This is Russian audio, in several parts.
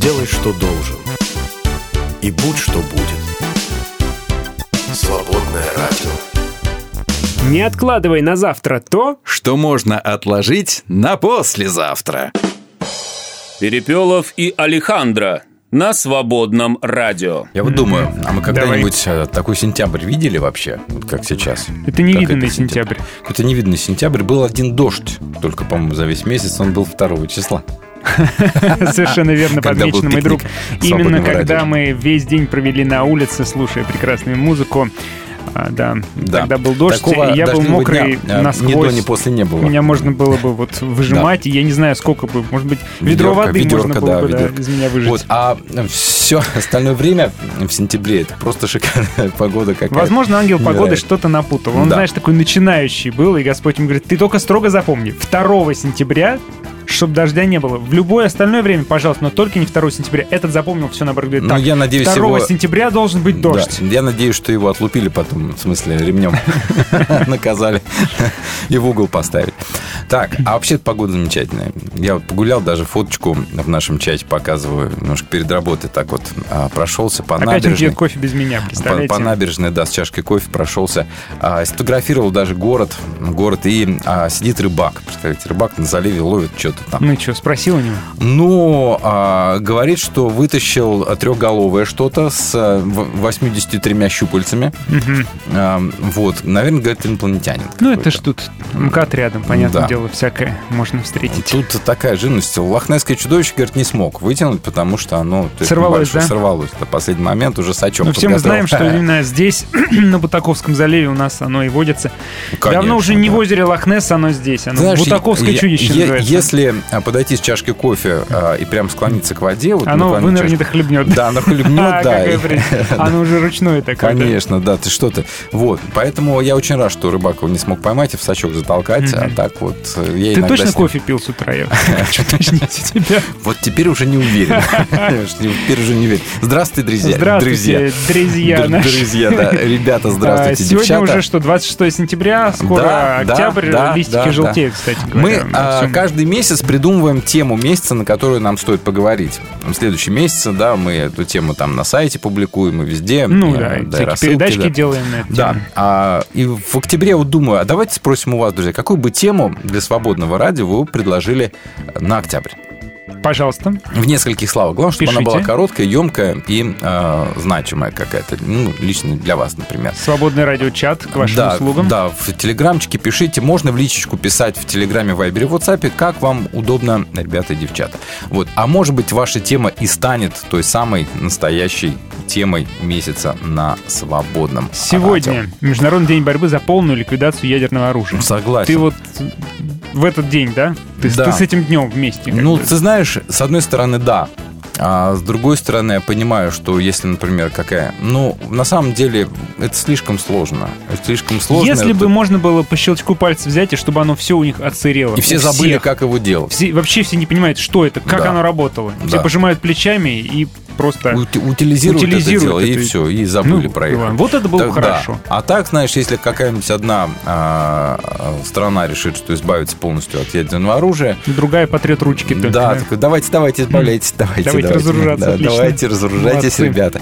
Делай, что должен. И будь, что будет. Свободное радио. Не откладывай на завтра то, Что можно отложить на послезавтра. Перепелов и Алехандро на свободном радио. Я вот думаю, а мы когда-нибудь э, такой сентябрь видели вообще, вот как сейчас? это невиданный Как это сентябрь. Какой-то невиданный сентябрь. Был один дождь, только, по-моему, за весь месяц он был 2 числа. Совершенно верно подмечено, мой друг. Именно когда мы весь день провели на улице, слушая прекрасную музыку, а, да, Да. когда был дождь, Такого и я был мокрый дня, э, насквозь. Ни до, ни после не было. Меня можно было бы вот выжимать, и я не знаю, сколько бы, может быть, ведро Ведерко, воды ведерко, можно было да, бы да, из меня выжать. Вот, а все остальное время в сентябре это просто шикарная погода какая-то. Возможно, ангел погоды что-то напутал. Он, Да. знаешь, такой начинающий был, и Господь ему говорит, ты только строго запомни, 2 сентября чтобы дождя не было. В любое остальное время, пожалуйста, но только не 2 сентября. Этот запомнил все наоборот. Говорит, Ну, так, я надеюсь, 2 его- сентября должен быть дождь. Да, я надеюсь, что его отлупили потом, в смысле, ремнем наказали и в угол поставили. Так, а вообще погода замечательная. Я вот погулял, даже фоточку в нашем чате показываю. Немножко перед работой так вот а, прошелся по Опять набережной. пьет кофе без меня, По, представляете? по набережной, да, с чашкой кофе прошелся. А, сфотографировал даже город, город, и а, сидит рыбак. Представляете, рыбак на заливе ловит что-то там. Ну и что, спросил у него? Ну, а, говорит, что вытащил трехголовое что-то с а, в- 83 щупальцами. Мгм. А, вот, наверное, говорит, инопланетянин. Ну это ж тут МКАД рядом, понятное Да. дело, всякое можно встретить. Тут такая живность. Лохнесское чудовище, говорит, не смог вытянуть, потому что оно Сорвалось, да? сорвалось. На последний момент уже сачок Но все мы знаем, что именно здесь, на Бутаковском заливе, у нас оно и водится. Конечно, Давно уже не да. в озере Лохнесс, оно здесь. Оно Знаешь, Бутаковское е- чудище е- называется. Если а, подойти с чашкой кофе а, и прям склониться к воде... Вот, Оно вынырнет и хлебнет. Да, оно хлебнет, А, да. Оно уже ручное такое. Конечно, да, ты что ты. Вот, поэтому я очень рад, что Рыбакова не смог поймать и в сачок затолкать, а так вот э, Ты точно кофе пил с утра? Я хочу уточнить тебя. Вот теперь уже не уверен. Теперь уже не уверен. Здравствуйте, друзья. Здравствуйте, друзья. Друзья, да. Ребята, здравствуйте, Сегодня уже что, 26 сентября, скоро октябрь, листики желтеют, кстати Мы каждый месяц придумываем тему месяца, на которую нам стоит поговорить. В следующем месяце, да, мы эту тему там на сайте публикуем и везде. Ну и, да, э, и всякие рассылки, передачки да. делаем на эту Да. тему. А, и в октябре вот думаю, а давайте спросим у вас, друзья, какую бы тему для свободного радио вы предложили на октябрь? Пожалуйста. В нескольких словах. Главное, чтобы она Пишите. была короткая, емкая и э, значимая какая-то. Ну, лично для вас, например. Свободный радиочат к вашим да, услугам. Да, в телеграмчике пишите. Можно в личечку писать в телеграме, вайбере, в WhatsApp, как вам удобно, ребята и девчата. Вот. А может быть, ваша тема и станет той самой настоящей темой месяца на свободном радио. Сегодня Международный день борьбы за полную ликвидацию ядерного оружия. Согласен. Ты вот в этот день, да? Ты, Да. ты с этим днем вместе. Ну, бы. ты знаешь, с одной стороны, да. А с другой стороны, я понимаю, что если, например, какая... Ну, на самом деле, это слишком сложно. Это слишком сложно. Если это- бы можно было по щелчку пальца взять, и чтобы оно все у них отсырело. И все забыли, всех. как его делать. Все- вообще все не понимают, что это, как Да. оно работало. Все Да. пожимают плечами и просто... Ути- утилизируют, Утилизируют это дело, и это. все, и забыли Ну, про ладно, вот это было бы Так, да. хорошо. А так, знаешь, если какая-нибудь одна а, страна решит, что избавится полностью от ядерного оружия, Другая потрет ручки только. да, такой, давайте, давайте, избавляйтесь, давайте, Давайте разоружаться, Да, отлично. давайте разоружайтесь, Молодцы. ребята.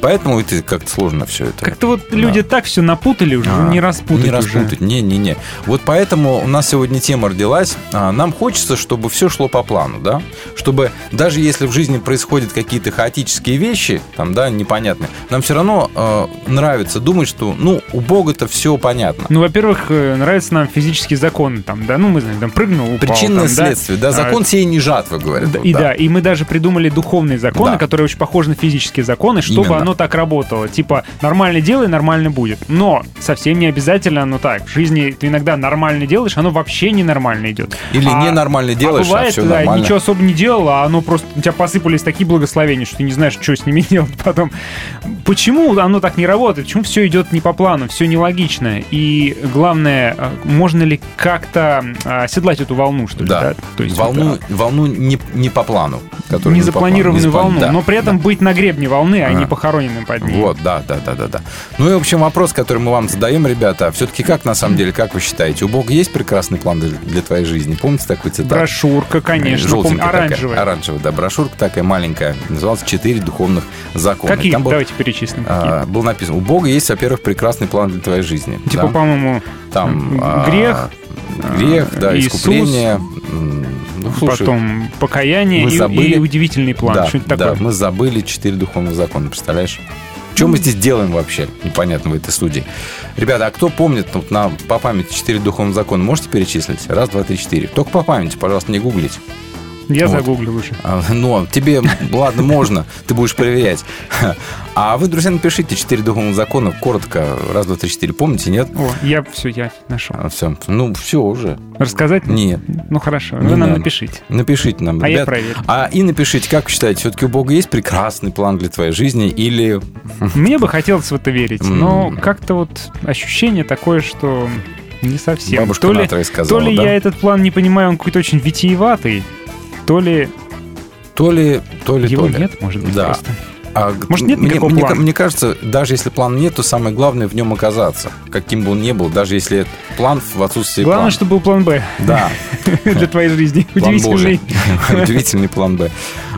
Поэтому это как-то сложно все это. Как-то вот люди так все напутали уже, А, не распутать Не распутать, не-не-не. Вот поэтому у нас сегодня тема родилась. А, Нам хочется, чтобы все шло по плану, да? Чтобы даже если в жизни происходят какие-то хаотические вещи, там, да, непонятные, нам все равно э, нравится думать, что, ну, у Бога-то все понятно. Ну, во-первых, э, нравятся нам физические законы, там, да, ну, мы знаем, там, прыгнул, упал, Причинное там, да. следствие, да, А, закон сей не жатва, говорят. Да, вот, и да. и мы даже придумали духовные законы, Да. которые очень похожи на физические законы, чтобы Именно. оно так работало. Типа, нормально делай, нормально будет. Но совсем не обязательно оно так. В жизни ты иногда нормально делаешь, оно вообще ненормально идет. Или А- ненормально делаешь, а, бывает, все да, нормально. ничего особо не делал, а оно просто у тебя посыпались такие благословения, что ты не знаешь, что с ними делать потом. Почему оно так не работает? Почему все идет не по плану, все нелогично? И главное, а, можно ли как-то а, оседлать эту волну, что ли? Да. То есть волну, вот, волну не, не по плану. которая не по плану, незапланированную не волну, да, но при этом быть на гребне волны, а Ага. не похороненным под ней. Вот, да, да, да, да, да. Ну и, в общем, вопрос, который мы вам задаем, ребята, все-таки как, на самом деле, как вы считаете, у Бога есть прекрасный план для, для твоей жизни? Помните такой цитату? Брошюрка, конечно. Желтенькая помню, такая. оранжевая Оранжевая. Оранжевая, да, брошюрка такая маленькая. Называлась «Четыре духовных закона». Какие? Там был, Давайте перечислим. А, было написано, у Бога есть, во-первых, прекрасный план для твоей жизни. типа, да? по-моему, Там а, грех, грех, да, Иисус, искупление. Ну, слушай, потом покаяние мы и, забыли- и удивительный план. да, Что-нибудь да, такое. мы забыли четыре духовных закона, представляешь? Что мы здесь делаем вообще? Непонятно в этой студии. Ребята, а кто помнит вот на, по памяти четыре духовных закона? Можете перечислить? Раз, два, три, четыре. Только по памяти, пожалуйста, не гуглить. Я вот. загуглил уже. А, Ну, тебе, ладно, можно, ты будешь проверять. А вы, друзья, напишите четыре духовных закона коротко. Раз, два, три, четыре. Помните, нет? О, я все, я нашел. все. Ну, все уже. Рассказать? Нет. Ну хорошо, Не вы нам надо. напишите. Напишите нам, А я проверю. А и напишите, как вы считаете, все-таки у Бога есть прекрасный план для твоей жизни или... Мне бы хотелось в это верить, но как-то вот ощущение такое, что не совсем. Бабушка то ли, сказала, то ли да? я этот план не понимаю, он какой-то очень витиеватый, то ли То ли, то ли, его то ли. нет, может быть, Да. просто. А Может, нет никакого мне, плана? мне кажется, даже если плана нет, то самое главное в нем оказаться, каким бы он ни был, даже если план в отсутствии Главное, плана. чтобы был план Б Да, для твоей жизни. Удивительный. Удивительный план Б.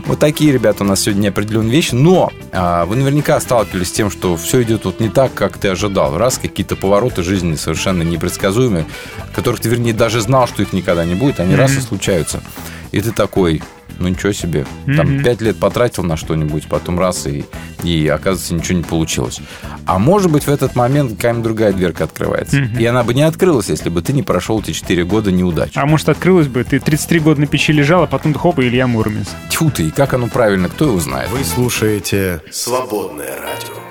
Вот такие, ребята, у нас сегодня неопределенные вещи. Но а, вы наверняка сталкивались с тем, что все идет вот не так, как ты ожидал. Раз какие-то повороты жизни совершенно непредсказуемые, которых ты, вернее, даже знал, что их никогда не будет, они раз и случаются. И ты такой, ну ничего себе. Там Мгм. пять лет потратил на что-нибудь, потом раз и, и оказывается ничего не получилось. А может быть в этот момент какая-нибудь другая дверка открывается. Мгм. И она бы не открылась, если бы ты не прошел эти четыре года неудач. А может, открылось бы, ты 33 года на печи лежал, а потом хоп, и Илья Муромец. Тьфу ты, и как оно правильно, кто его знает? Вы слушаете «Свободное радио».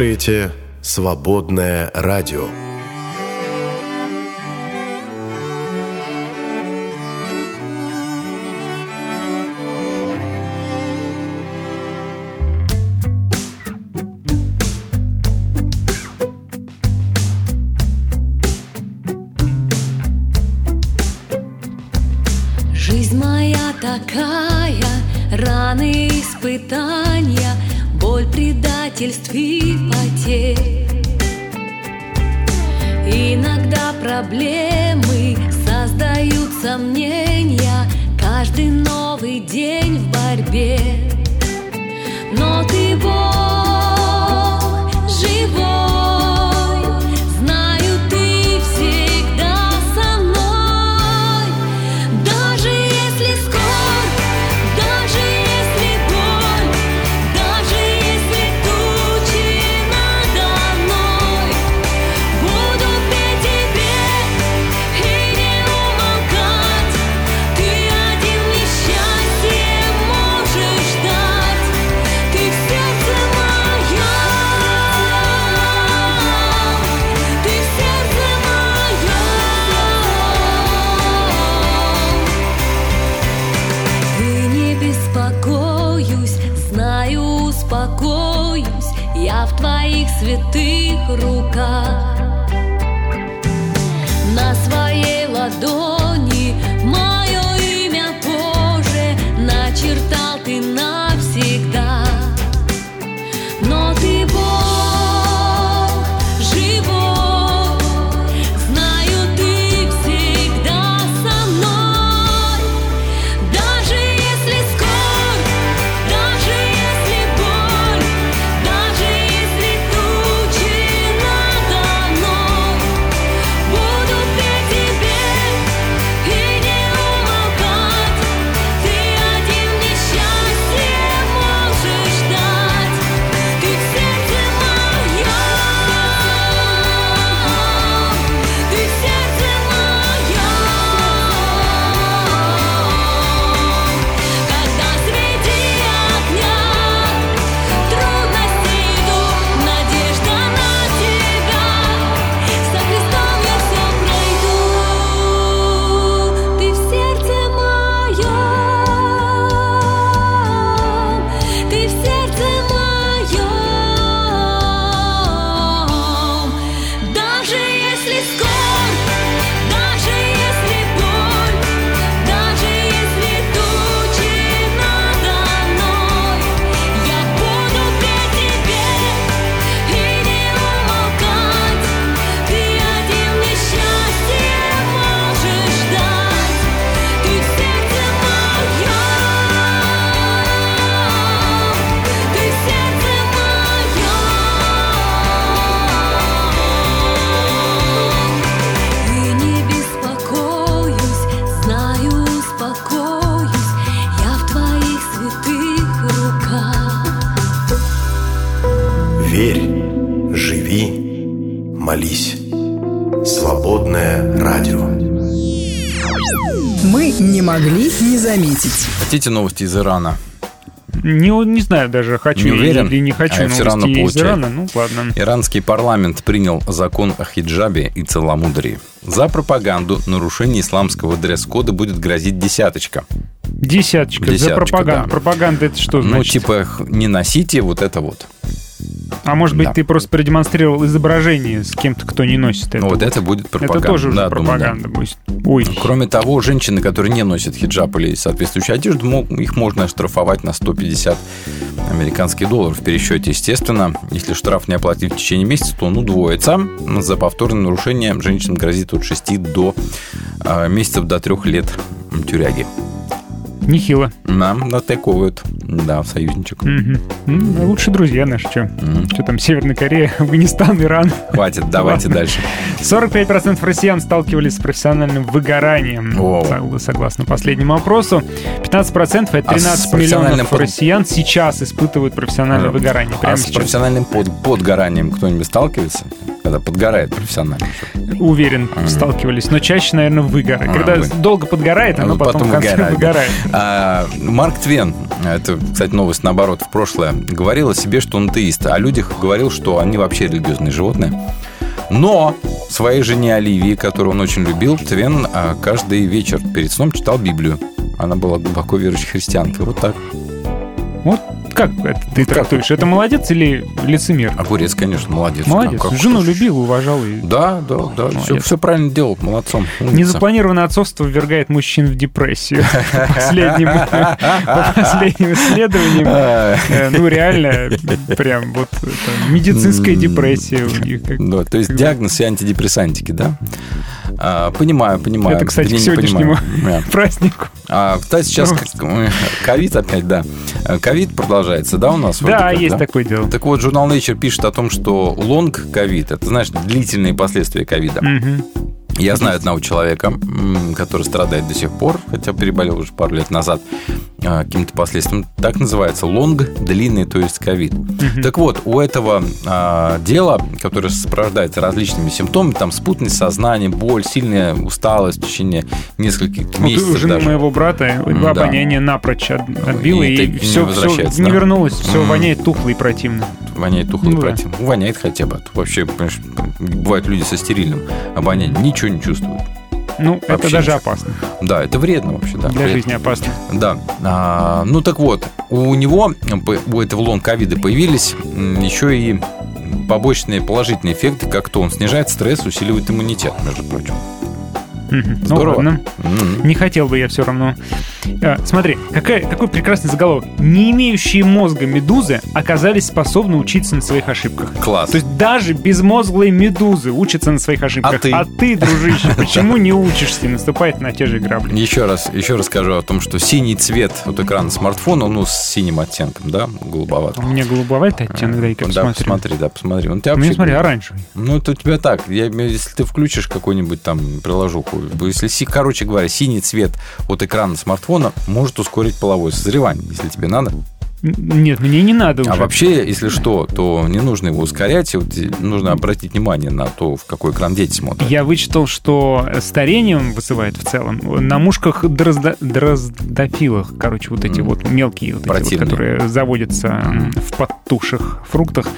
слушаете «Свободное радио». Жизнь моя такая, раны испытания, боль предательства предательств и потерь. Иногда проблемы создают сомнения, каждый новый день в борьбе. Но ты Бог Мы не могли не заметить. Хотите новости из Ирана? Не, не знаю даже, хочу Не уверен? или не хочу А, всё равно новостей из получай. Ирана. Ну, ладно. Иранский парламент принял закон о хиджабе и целомудрии. За пропаганду нарушение исламского дресс-кода будет грозить десяточка. Десяточка, за Десяточка, пропаганду. да. Пропаганда это что Ну, значит? типа, х- не носите вот это вот. А может быть, да. ты просто продемонстрировал изображение с кем-то, кто не носит это. Ну, вот это будет пропаганда. Это тоже уже Да, думаю, да. пропаганда будет. Ой. Кроме того, женщины, которые не носят хиджаб или соответствующую одежду, их можно оштрафовать на 150 американских долларов в пересчете. Естественно, если штраф не оплатить в течение месяца, то он удвоится. За повторное нарушение женщинам грозит от 6 до а, месяцев до 3 лет тюряги. Нехило. Нам натыковывают. Да, союзничек. Мгм. Ну, лучшие друзья наши, что? Что там, Северная Корея, Афганистан, Иран. Хватит, давайте Ладно. дальше. 45% россиян сталкивались с профессиональным выгоранием, согла- согласно последнему опросу. 15% это А с 13 профессиональным миллионов под- россиян сейчас испытывают профессиональное выгорание. А Прямо с сейчас. профессиональным под, подгоранием кто-нибудь сталкивается? Когда подгорает профессионально. Уверен, сталкивались. Но чаще, наверное, выгоры. А, Когда вы- долго подгорает, оно Ну, потом, в конце выгорает, выгорает. А, Марк Твен, это, кстати, новость наоборот, в прошлое, говорил о себе, что он теист, а о людях говорил, что они вообще религиозные животные. Но своей жене Оливии, которую он очень любил, Твен а, каждый вечер перед сном читал Библию. Она была глубоко верующей христианкой. Вот так. Вот как это ты как? трактуешь? Это молодец или лицемер? Огурец, конечно, молодец. Молодец. Как- как- Жену любил, уважал. И... Да, да, да. Все, Молодец. правильно делал, молодцом. умница. Незапланированное отцовство ввергает мужчин в депрессию. По последним, по последним исследованиям, А, э, ну реально, прям вот медицинская депрессия у них. Да, то есть диагноз и антидепрессантики, да? А, понимаю, понимаю. Это, кстати, к не сегодняшнему празднику. А, кстати, сейчас Ну. ковид опять, да. Э, Ковид продолжается, да, у нас? Да, как, есть такое дело. Так вот, журнал Nature пишет о том, что long covid, это, знаешь, длительные последствия ковида. Мгм. Я знаю одного человека, который страдает до сих пор, хотя переболел уже пару лет назад а, каким-то последствием. Так называется лонг, длинный, то есть ковид. Так вот, у этого а, дела, которое сопровождается различными симптомами, там спутность сознания, боль, сильная усталость в течение нескольких Вот месяцев у жены даже. моего брата да. обоняние напрочь от- отбило, И и, это не все, возвращается, не да? вернулось, все воняет тухло и противно. Воняет тухлый Ну да. противно. Воняет хотя бы. Вообще, понимаешь, бывают люди со стерильным обонянием, ничего не чувствуют. Ну, это Вообще даже ничего. опасно. Да, это вредно вообще, да. Для вредно. жизни опасно. Да. А, ну так вот, у него, у этого лонг ковида появились еще и побочные положительные эффекты, как то он снижает стресс, усиливает иммунитет, между прочим. Ну, Здорово. М. Не хотел бы я все равно. А, смотри, какая, какой прекрасный заголовок. Не имеющие мозга медузы оказались способны учиться на своих ошибках. Класс. То есть даже безмозглые медузы учатся на своих ошибках. А ты? дружище, почему не учишься и наступает на те же грабли? Еще раз, еще раз скажу о том, что синий цвет от экрана смартфона, ну, с синим оттенком, да, У голубоватым. меня голубоватый оттенок, дай-ка да, посмотрю. посмотри, да, посмотри. Он тебя У вообще- смотри, оранжевый. Ну, это у тебя так. Я, если ты включишь какую-нибудь там приложуху, если, си- короче говоря, синий цвет от экрана смартфона может ускорить половое созревание, если тебе надо. Нет, мне не надо уже. А вообще, если что, то не нужно его ускорять, вот и нужно обратить внимание на то, в какой экран дети смотрят. Я вычитал, что старением вызывает в целом на мушках дроздо- дроздофилах, короче, вот эти Мгм. вот мелкие, вот эти вот, которые заводятся м, в подтуших фруктах,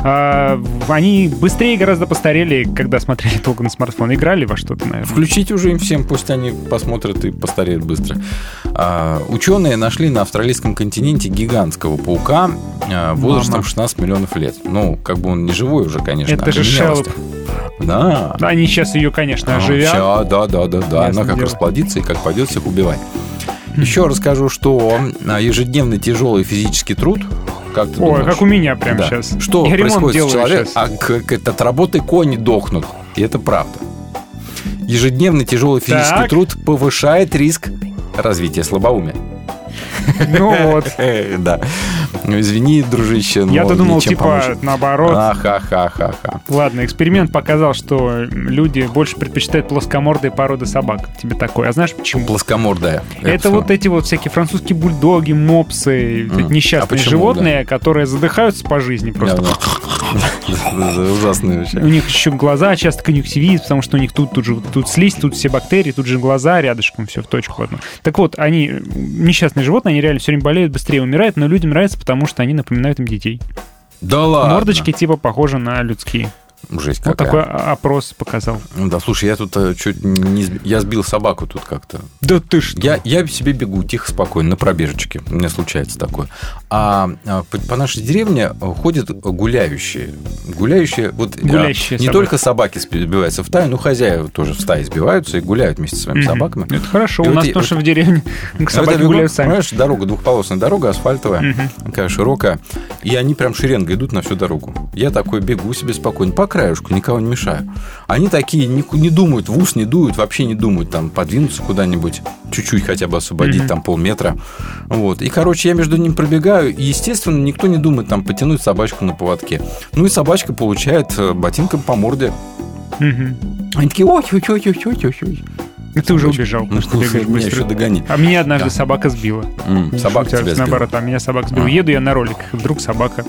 а, они быстрее гораздо постарели, когда смотрели долго на смартфон. Играли во что-то, наверное. Включить уже им всем, пусть они посмотрят и постареют быстро. А, ученые нашли на австралийском континенте гигантского паука а, возрастом Мама. 16 миллионов лет. Ну, как бы он не живой уже, конечно. Это же шелуп. Да. Они сейчас ее, конечно, А, оживят. ща, да, да, да, да. Она как дело. расплодится и как пойдет всех убивать. Еще расскажу, что а, ежедневный тяжелый физический труд, как ты Ой, думаешь? как у меня прямо Да. сейчас. Что Я происходит с человеком? А к- к- от работы кони дохнут. И это правда. Ежедневный тяжелый физический Так. труд повышает риск развития слабоумия. Ну вот. Э, Да. Ну, извини, дружище, но Я-то думал, типа, помочь. наоборот. Ахахахаха. Ладно, эксперимент показал, что люди больше предпочитают плоскомордые породы собак. Тебе такое. А знаешь почему? Плоскомордая. Это вот эти вот всякие французские бульдоги, мопсы. А несчастные почему, животные, которые задыхаются по жизни просто. Ужасные вообще. У них еще глаза часто конъюнктивит, потому что у них тут, тут же тут слизь, тут все бактерии, тут же глаза рядышком, все в точку одну. Так вот, они, несчастные животные, они реально все время болеют, быстрее умирают, но людям нравится, потому что они напоминают им детей. Да ладно. Мордочки типа похожи на людские. Жесть Вот какая. такой о- опрос показал. Да, слушай, я тут э, чуть не я сбил собаку тут как-то. Да ты что? Я, я себе бегу тихо, спокойно, на пробежечке. У меня случается такое. А, а, по, по нашей деревне ходят гуляющие. Гуляющие, вот а, Гулящие не собаки. только собаки сбиваются в стаю, но хозяева тоже в стае сбиваются и гуляют вместе со своими Мгм. собаками. Это хорошо. И у вот нас я- потому что в деревне А вот собаки бегу, гуляют сами. Понимаешь, дорога, двухполосная дорога, асфальтовая, Мгм. такая широкая. И они прям шеренгой идут на всю дорогу. Я такой бегу себе спокойно, по краешку, никого не мешаю. Они такие не, не думают, в ус не дуют, вообще не думают там подвинуться куда-нибудь, чуть-чуть хотя бы освободить, Мгм. там полметра. Вот. И, короче, я между ними пробегаю, и, естественно, никто не думает там потянуть собачку на поводке. Ну и собачка получает э, ботинком по морде. Мгм. Они такие, ой, ой, ой, ой, ой, ой, ой. И ты уже убежал, Ну, что бегаешь меня еще догони. А меня однажды Да. собака сбила. Не Собака тебя сбила. Наоборот, а меня собака сбила. А. Еду я на роликах, вдруг собака.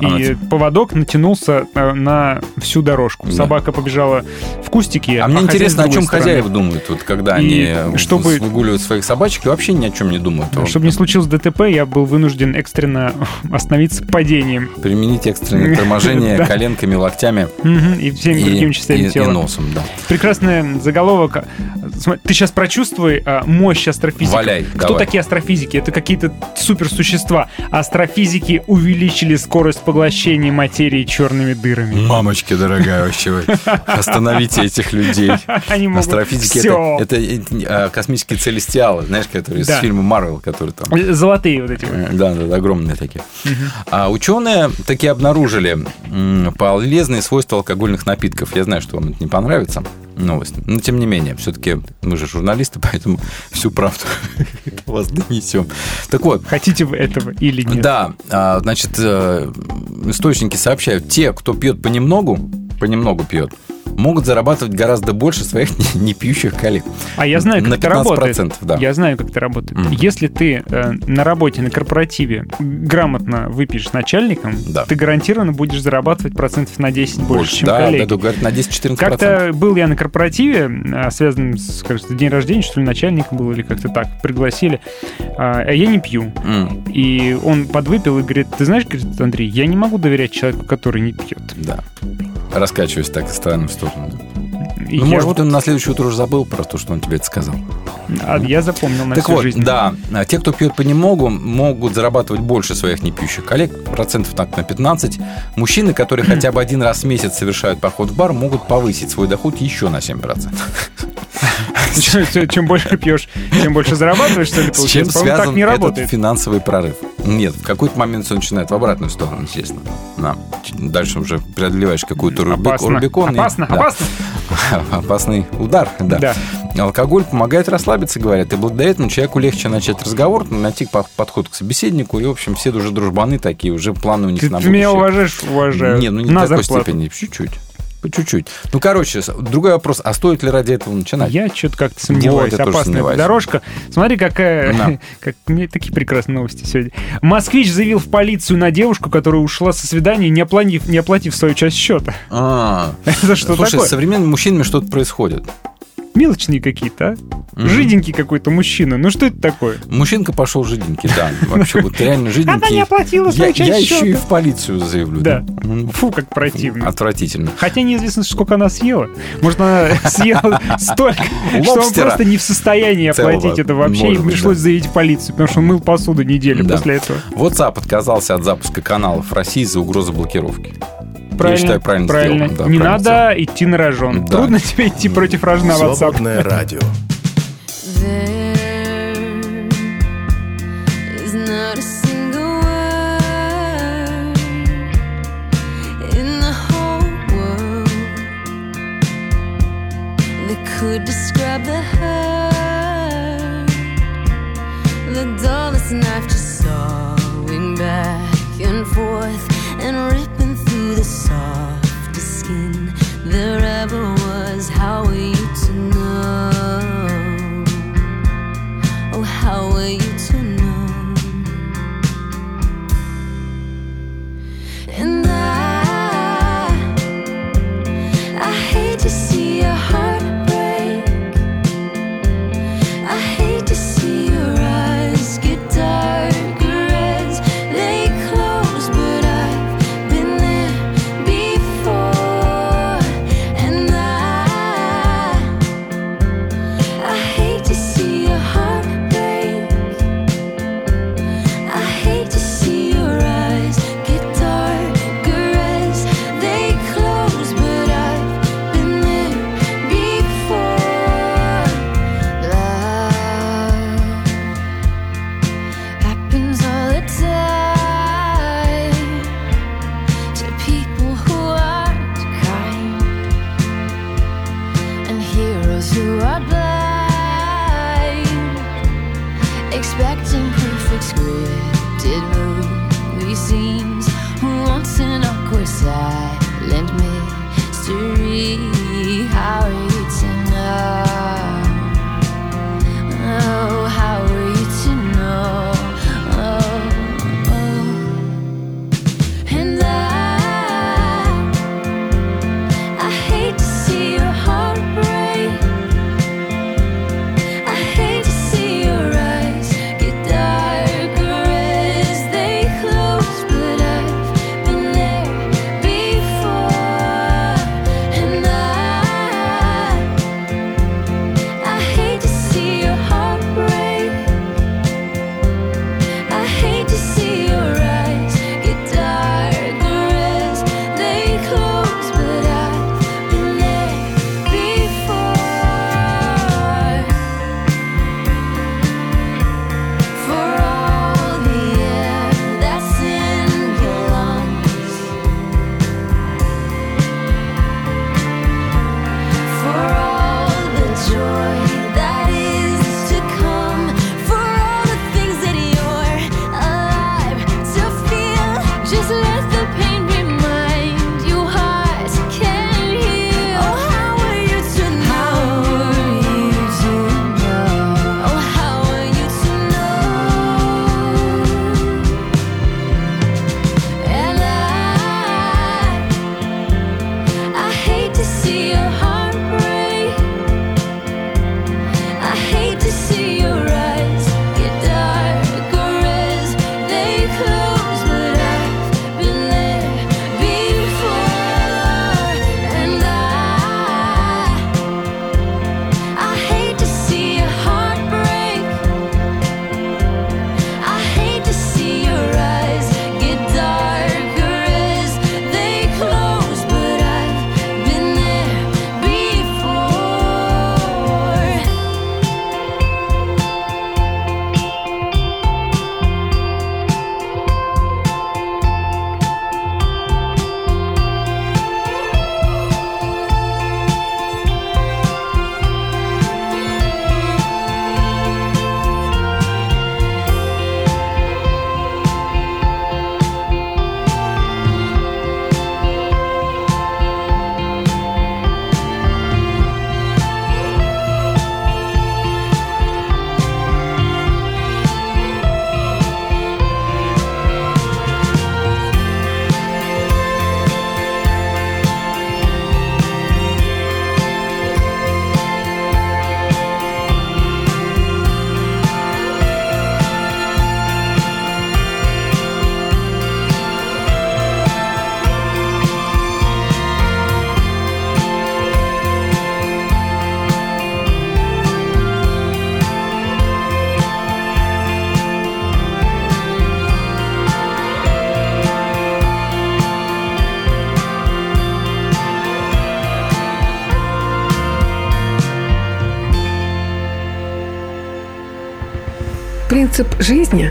И А, поводок натянулся э, на всю дорожку. Да. Собака побежала в кустики. А мне хозяин интересно, о чем стороны. хозяева думают, вот когда И они чтобы- выгуливают своих собачек и вообще ни о чем не думают. Вот Чтобы не случилось ДТП, я был вынужден экстренно остановиться падением. Применить экстренное торможение коленками, локтями И всеми другими частями и- и тела. носом, да. Прекрасный заголовок. Ты сейчас прочувствуй а, мощь астрофизиков. Валяй, Кто такие астрофизики? Это какие-то суперсущества. Астрофизики увеличили скорость поглощения материи черными дырами. Мамочки, дорогая, вообще вы остановите этих людей. Они могут Астрофизики всё. это, это э, а, космические целестиалы, знаешь, которые Да. из фильма Марвел, которые там. Золотые вот эти вот. Э, Да, да, да, огромные такие. А ученые такие обнаружили полезные свойства алкогольных напитков. Я знаю, что вам это не понравится, новость. Но тем не менее, все-таки мы же журналисты, поэтому всю правду до вас донесем. Так вот, Хотите вы этого или нет? да, а, значит, э, источники сообщают, те, кто пьет понемногу, понемногу пьет, могут зарабатывать гораздо больше своих не пьющих коллег. А я знаю, как На это работает. 15%, да. Я знаю, как это работает. Мгм. Если ты э, на работе, на корпоративе грамотно выпьешь с начальником, Да. ты гарантированно будешь зарабатывать процентов на 10 больше, чем да, коллеги. да, говорят, на 10-14%. Как-то был я на корпоративе, а, связанном с, кажется, день рождения, что ли, начальника был, или как-то так, пригласили. А а я не пью. М, И он подвыпил и говорит, ты знаешь, говорит, Андрей, я не могу доверять человеку, который не пьет. Да. Раскачиваясь так стороны в сторону. Ну, может вот- быть, он на следующее утро уже забыл про то, что он тебе это сказал. а я запомнил на так всю вот, жизнь. да, а те, кто пьет понемногу, могут зарабатывать больше своих непьющих коллег, процентов так на 15. Мужчины, которые хотя бы один раз в месяц совершают поход в бар, могут повысить свой доход еще на 7%. Чем- больше пьешь, тем больше зарабатываешь, что ли, С чем связан так не этот финансовый прорыв? Нет, в какой-то момент все начинает в обратную сторону, естественно. Да. Дальше уже преодолеваешь какую-то Рубикон. опасно, опасно. Опасный удар, да. Да. Алкоголь помогает расслабиться, говорят, и благодаря этому человеку легче начать разговор, найти по- подход к собеседнику, и, в общем, все уже дружбаны такие, уже планы у них Ты, на ты меня будущее. уважаешь, уважаю. Не, ну не на в такой зарплату. степени, чуть-чуть. По чуть-чуть. Ну, короче, другой вопрос, а стоит ли ради этого начинать? Я что-то как-то сомневаюсь. Вот, Опасная сомневаюсь. дорожка. Смотри, какая... Да. Как... У меня такие прекрасные новости сегодня. Москвич заявил в полицию на девушку, которая ушла со свидания, не оплатив, не оплатив свою часть счета. А, Это что Слушай, такое? с современными мужчинами что-то происходит. Мелочные какие-то, а? Жиденький какой-то мужчина. Ну что это такое? Мужчинка пошел жиденький, да. Вообще, вот реально жиденький. Она не оплатила свою часть я еще и в полицию заявлю. Да. Фу, как противно. Отвратительно. Хотя неизвестно, сколько она съела. Может, она съела столько, что он просто не в состоянии оплатить это вообще. И пришлось заявить в полицию, потому что он мыл посуду неделю после этого. WhatsApp отказался от запуска каналов в России из-за угрозы блокировки. Правильно, считаю, правильно правильно. сделано, да, не правильно надо идти на рожон. Да. Трудно тебе идти против рожна в WhatsApp. Свободное радио. Could describe the hurt. The dullest knife just sawing back and forth and ripping through the softest skin there ever was. How are you to know? Oh, how are you Принцип жизни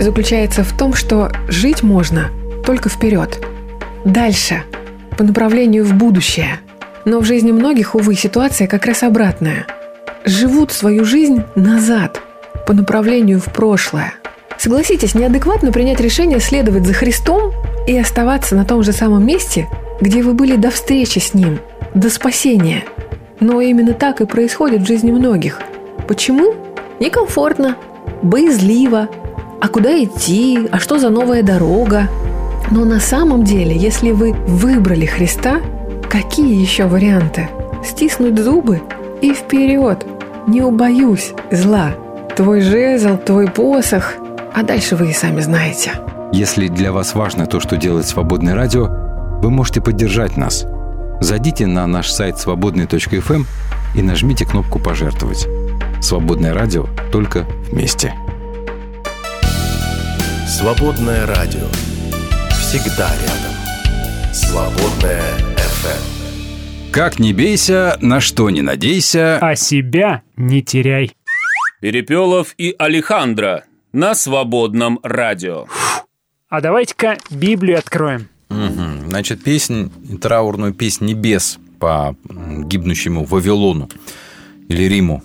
заключается в том, что жить можно только вперед, дальше, по направлению в будущее. Но в жизни многих, увы, ситуация как раз обратная. Живут свою жизнь назад, по направлению в прошлое. Согласитесь, неадекватно принять решение следовать за Христом и оставаться на том же самом месте, где вы были до встречи с Ним, до спасения. Но именно так и происходит в жизни многих. Почему? Некомфортно, боязливо. А куда идти? А что за новая дорога? Но на самом деле, если вы выбрали Христа, какие еще варианты? Стиснуть зубы и вперед. Не убоюсь зла. Твой жезл, твой посох. А дальше вы и сами знаете. Если для вас важно то, что делает Свободное радио, вы можете поддержать нас. Зайдите на наш сайт свободный.фм и нажмите кнопку «Пожертвовать». Свободное радио только вместе. Свободное радио. Всегда рядом. Свободное FM. Как не бейся, на что не надейся. А себя не теряй. Перепелов и Алехандро на свободном радио. А давайте-ка Библию откроем. Мгм. Значит, песнь, траурную песнь небес по гибнущему Вавилону или Риму,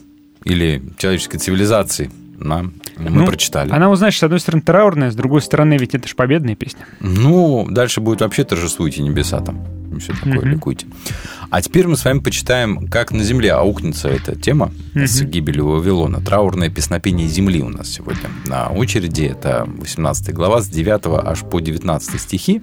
или человеческой цивилизации, да, мы Ну, прочитали. Она, вот, знаешь, с одной стороны траурная, с другой стороны, ведь это же победная песня. Ну, дальше будет вообще торжествуйте небеса там. Все такое, Мгм. ликуйте. А теперь мы с вами почитаем, как на земле аукнется эта тема с Мгм. гибелью Вавилона. Траурное песнопение земли у нас сегодня на очереди. Это 18 глава с 9 аж по 19 стихи.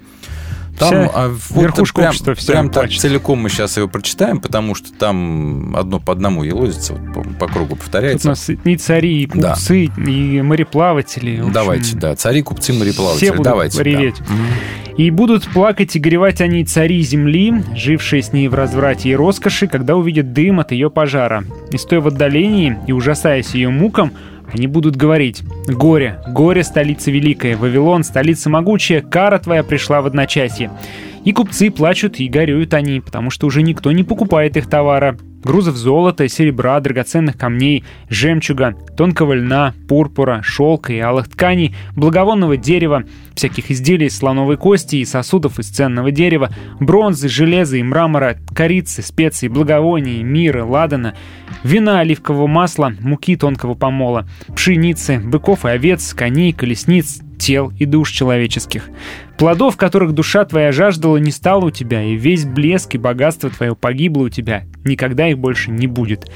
Там Вся а, вот верхушка прям, общества вся прям так целиком мы сейчас его прочитаем, потому что там одно по одному елозится, вот по, по кругу Тут у повторяется. нас и цари, и Да. купцы, и мореплаватели. общем, Давайте, да, цари, купцы, мореплаватели. Все будут Давайте, да. реветь. И будут плакать и горевать они цари земли, жившие с ней в разврате и роскоши, когда увидят дым от ее пожара. И стоя в отдалении и ужасаясь ее мукам, они будут говорить «Горе, горе, столица великая, Вавилон, столица могучая, кара твоя пришла в одночасье». И купцы плачут и горюют они, потому что уже никто не покупает их товара. Грузов золота, серебра, драгоценных камней, жемчуга, тонкого льна, пурпура, шелка и алых тканей, благовонного дерева, всяких изделий из слоновой кости и сосудов из ценного дерева, бронзы, железа и мрамора, корицы, специй, благовоний, мира, ладана, вина оливкового масла, муки тонкого помола, пшеницы, быков и овец, коней, колесниц, тел и душ человеческих. Плодов, которых душа твоя жаждала, не стало у тебя, и весь блеск и богатство твое погибло у тебя. Никогда их больше не будет.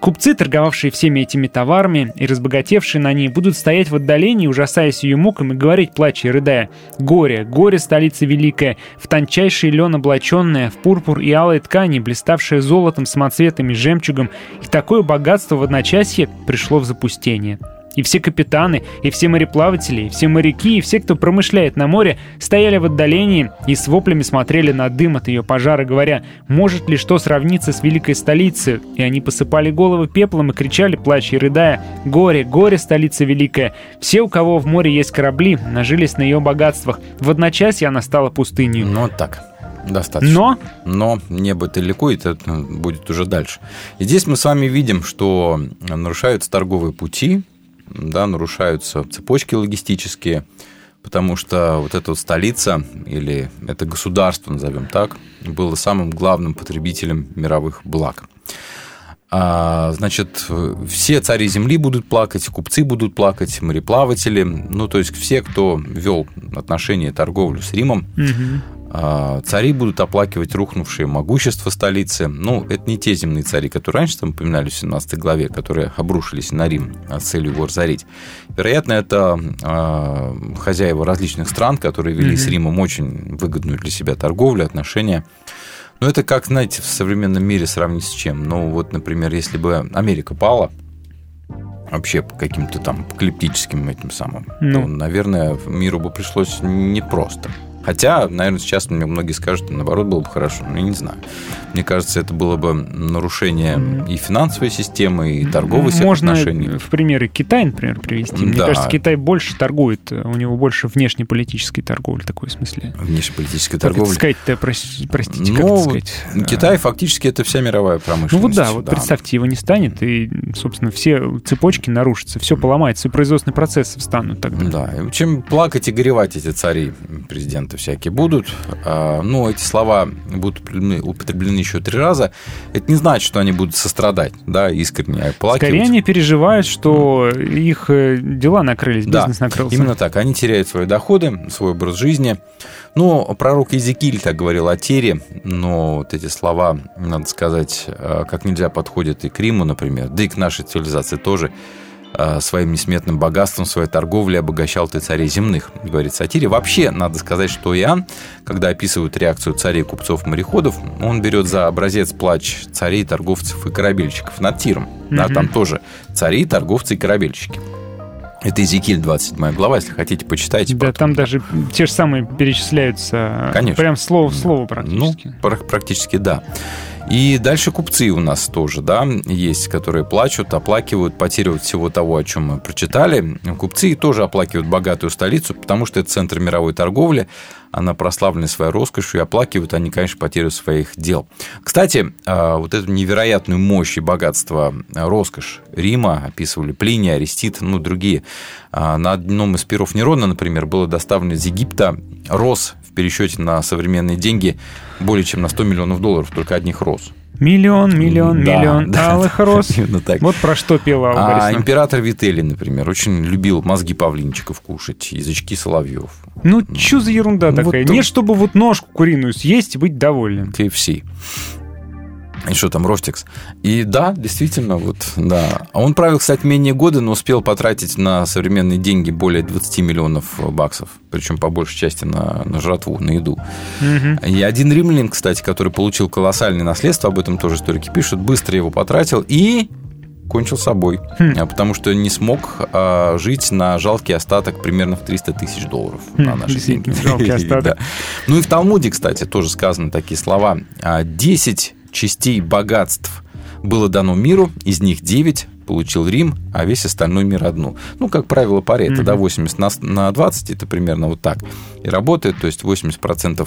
Купцы, торговавшие всеми этими товарами и разбогатевшие на ней, будут стоять в отдалении, ужасаясь ее мукам, и говорить, плача и рыдая, «Горе, горе, столица великая, в тончайший лен облаченная, в пурпур и алой ткани, блиставшая золотом, самоцветом и жемчугом, и такое богатство в одночасье пришло в запустение». И все капитаны, и все мореплаватели, и все моряки, и все, кто промышляет на море, стояли в отдалении и с воплями смотрели на дым от ее пожара, говоря, может ли что сравниться с великой столицей? И они посыпали головы пеплом и кричали, плача и рыдая, «Горе, горе, столица великая! Все, у кого в море есть корабли, нажились на ее богатствах. В одночасье она стала пустыней». Ну, вот так. Достаточно. Но Но небо это ликует, это будет уже дальше. И здесь мы с вами видим, что нарушаются торговые пути, да, нарушаются цепочки логистические, потому что вот эта вот столица или это государство, назовем так, было самым главным потребителем мировых благ. А, значит, все цари земли будут плакать, купцы будут плакать, мореплаватели, ну, то есть все, кто вел отношения торговлю с Римом, Мгм. А, Цари будут оплакивать рухнувшее могущество столицы. Ну, это не те земные цари, которые раньше там упоминали в 17 главе, которые обрушились на Рим а, с целью его разорить. Вероятно, это а, хозяева различных стран, которые вели с Мгм. Римом очень выгодную для себя торговлю, отношения. Но это как, знаете, в современном мире сравнить с чем? Ну, вот, например, если бы Америка пала, вообще по каким-то там апокалиптическим этим самым, Ну. то, наверное, миру бы пришлось непросто. Хотя, наверное, сейчас мне многие скажут, наоборот, было бы хорошо. Ну, я не знаю. Мне кажется, это было бы нарушение и финансовой системы, и торговых Можно отношений. в примеры Китай, например, привести. Мне Да. кажется, Китай больше торгует, у него больше внешнеполитической торговли, такой в смысле. Внешнеполитической Как торговли. сказать-то, прос- простите, как Ну, это сказать? Китай фактически это вся мировая промышленность. Ну вот да, вот представьте, его не станет, и, собственно, все цепочки нарушатся, все поломается, все производственные процессы встанут тогда. Да, и чем плакать и горевать эти цари, президенты всякие будут. А, Ну, эти слова будут употреблены, еще три раза. Это не значит, что они будут сострадать, да, искренне, плакать. Скорее они переживают, что их э, дела накрылись, Да, бизнес накрылся. Именно так. Они теряют свои доходы, свой образ жизни. Ну, пророк Иезекииль так говорил о Тере, но вот эти слова, надо сказать, э, как нельзя подходят и к Риму, например, да и к нашей цивилизации тоже. Э, Своим несметным богатством, своей торговлей обогащал ты царей земных, говорит сатире. Вообще, надо сказать, что Иоанн, когда описывает реакцию царей, купцов, морякодов, он берет за образец плач царей, торговцев и корабельщиков над Тиром. Да, Мгм. там тоже цари, торговцы и корабельщики. Это Иезекииль 27 глава, если хотите, почитайте. Да, там даже те же самые перечисляются, Конечно. прям слово в слово практически. Ну, пр- практически да. И дальше купцы у нас тоже, да, есть, которые плачут, оплакивают потерю вот всего того, о чем мы прочитали. Купцы тоже оплакивают богатую столицу, потому что это центр мировой торговли, она прославлена своей роскошью, и оплакивают они, конечно, потерю своих дел. Кстати, а, вот эту невероятную мощь и богатство, а, роскошь Рима описывали Плиний, Арестит, ну, другие. А, На одном из перов Нерона, например, было доставлено из Египта роз в пересчете на современные деньги более чем на 100 миллионов долларов, только одних роз. Миллион, миллион, Да, миллион да, алых роз. Именно так. Вот про что пела А император Вителий, например, очень любил мозги павлинчиков кушать, язычки соловьев. Ну, что за ерунда Ну, такая? вот Нет, чтобы вот ножку куриную съесть и быть довольным. KFC. И что там, Ростикс? И да, действительно, вот, да. А он правил, кстати, менее года, но успел потратить на современные деньги более 20 миллионов баксов. Причем по большей части на, на жратву, на еду. Мгм. И один римлянин, кстати, который получил колоссальное наследство, об этом тоже историки пишут, быстро его потратил и кончил собой, Хм. А, потому что не смог а, жить на жалкий остаток примерно в 300 тысяч долларов Хм, на наши деньги. жалкий остаток. Да. Ну и в Талмуде, кстати, тоже сказаны такие слова. А, 10 частей богатств было дано миру, из них 9 получил Рим, а весь остальной мир одну. Ну, как правило, Парето, Мгм. да, 80 на, на 20, это примерно вот так и работает, то есть 80% а,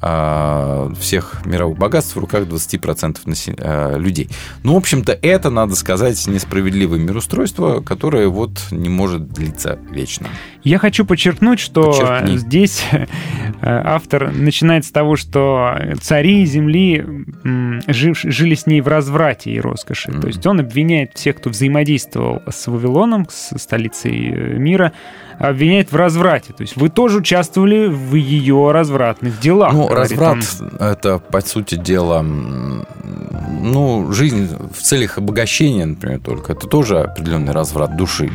всех мировых богатств в руках 20% насе- а, людей. Ну, в общем-то, это, надо сказать, несправедливое мироустройство, которое вот не может длиться вечно. Я хочу подчеркнуть, что Подчеркни. здесь э, автор начинает с того, что цари земли жив- жили с ней в разврате и роскоши. То есть он обвиняет всех, кто взаимодействовал с Вавилоном, с столицей э, мира, обвиняет в разврате. То есть вы тоже участвовали в ее развратных делах. Ну, разврат это, по сути дела, ну, жизнь в целях обогащения, например, только. Это тоже определенный разврат души.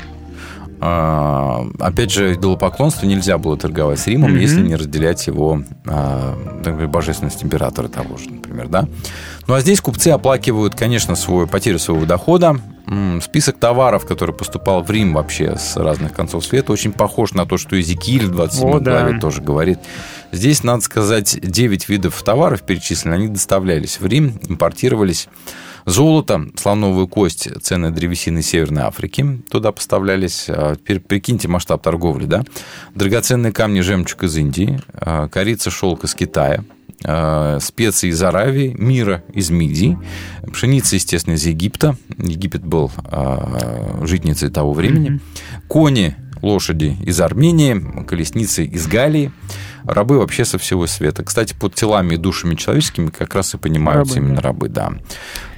А, опять же, идолопоклонство нельзя было торговать с Римом, Мгм. если не разделять его а, например, божественность императора того же, например, да. Ну, а здесь купцы оплакивают, конечно, свою потерю своего дохода. Список товаров, который поступал в Рим вообще с разных концов света, очень похож на то, что Иезекииль в 27 О, да. главе тоже говорит. Здесь, надо сказать, 9 видов товаров перечислены. Они доставлялись в Рим, импортировались. Золото, слоновую кость, цены древесины Северной Африки туда поставлялись. А Теперь прикиньте масштаб торговли, да? Драгоценные камни, жемчуг из Индии, а, корица, шелк из Китая, специи из Аравии, мира из Мидии, пшеница, естественно, из Египта. Египет был а, житницей того времени. Кони, лошади из Армении, колесницы из Галии, рабы вообще со всего света. Кстати, под телами и душами человеческими как раз и понимаются Рабы, именно да. рабы, да.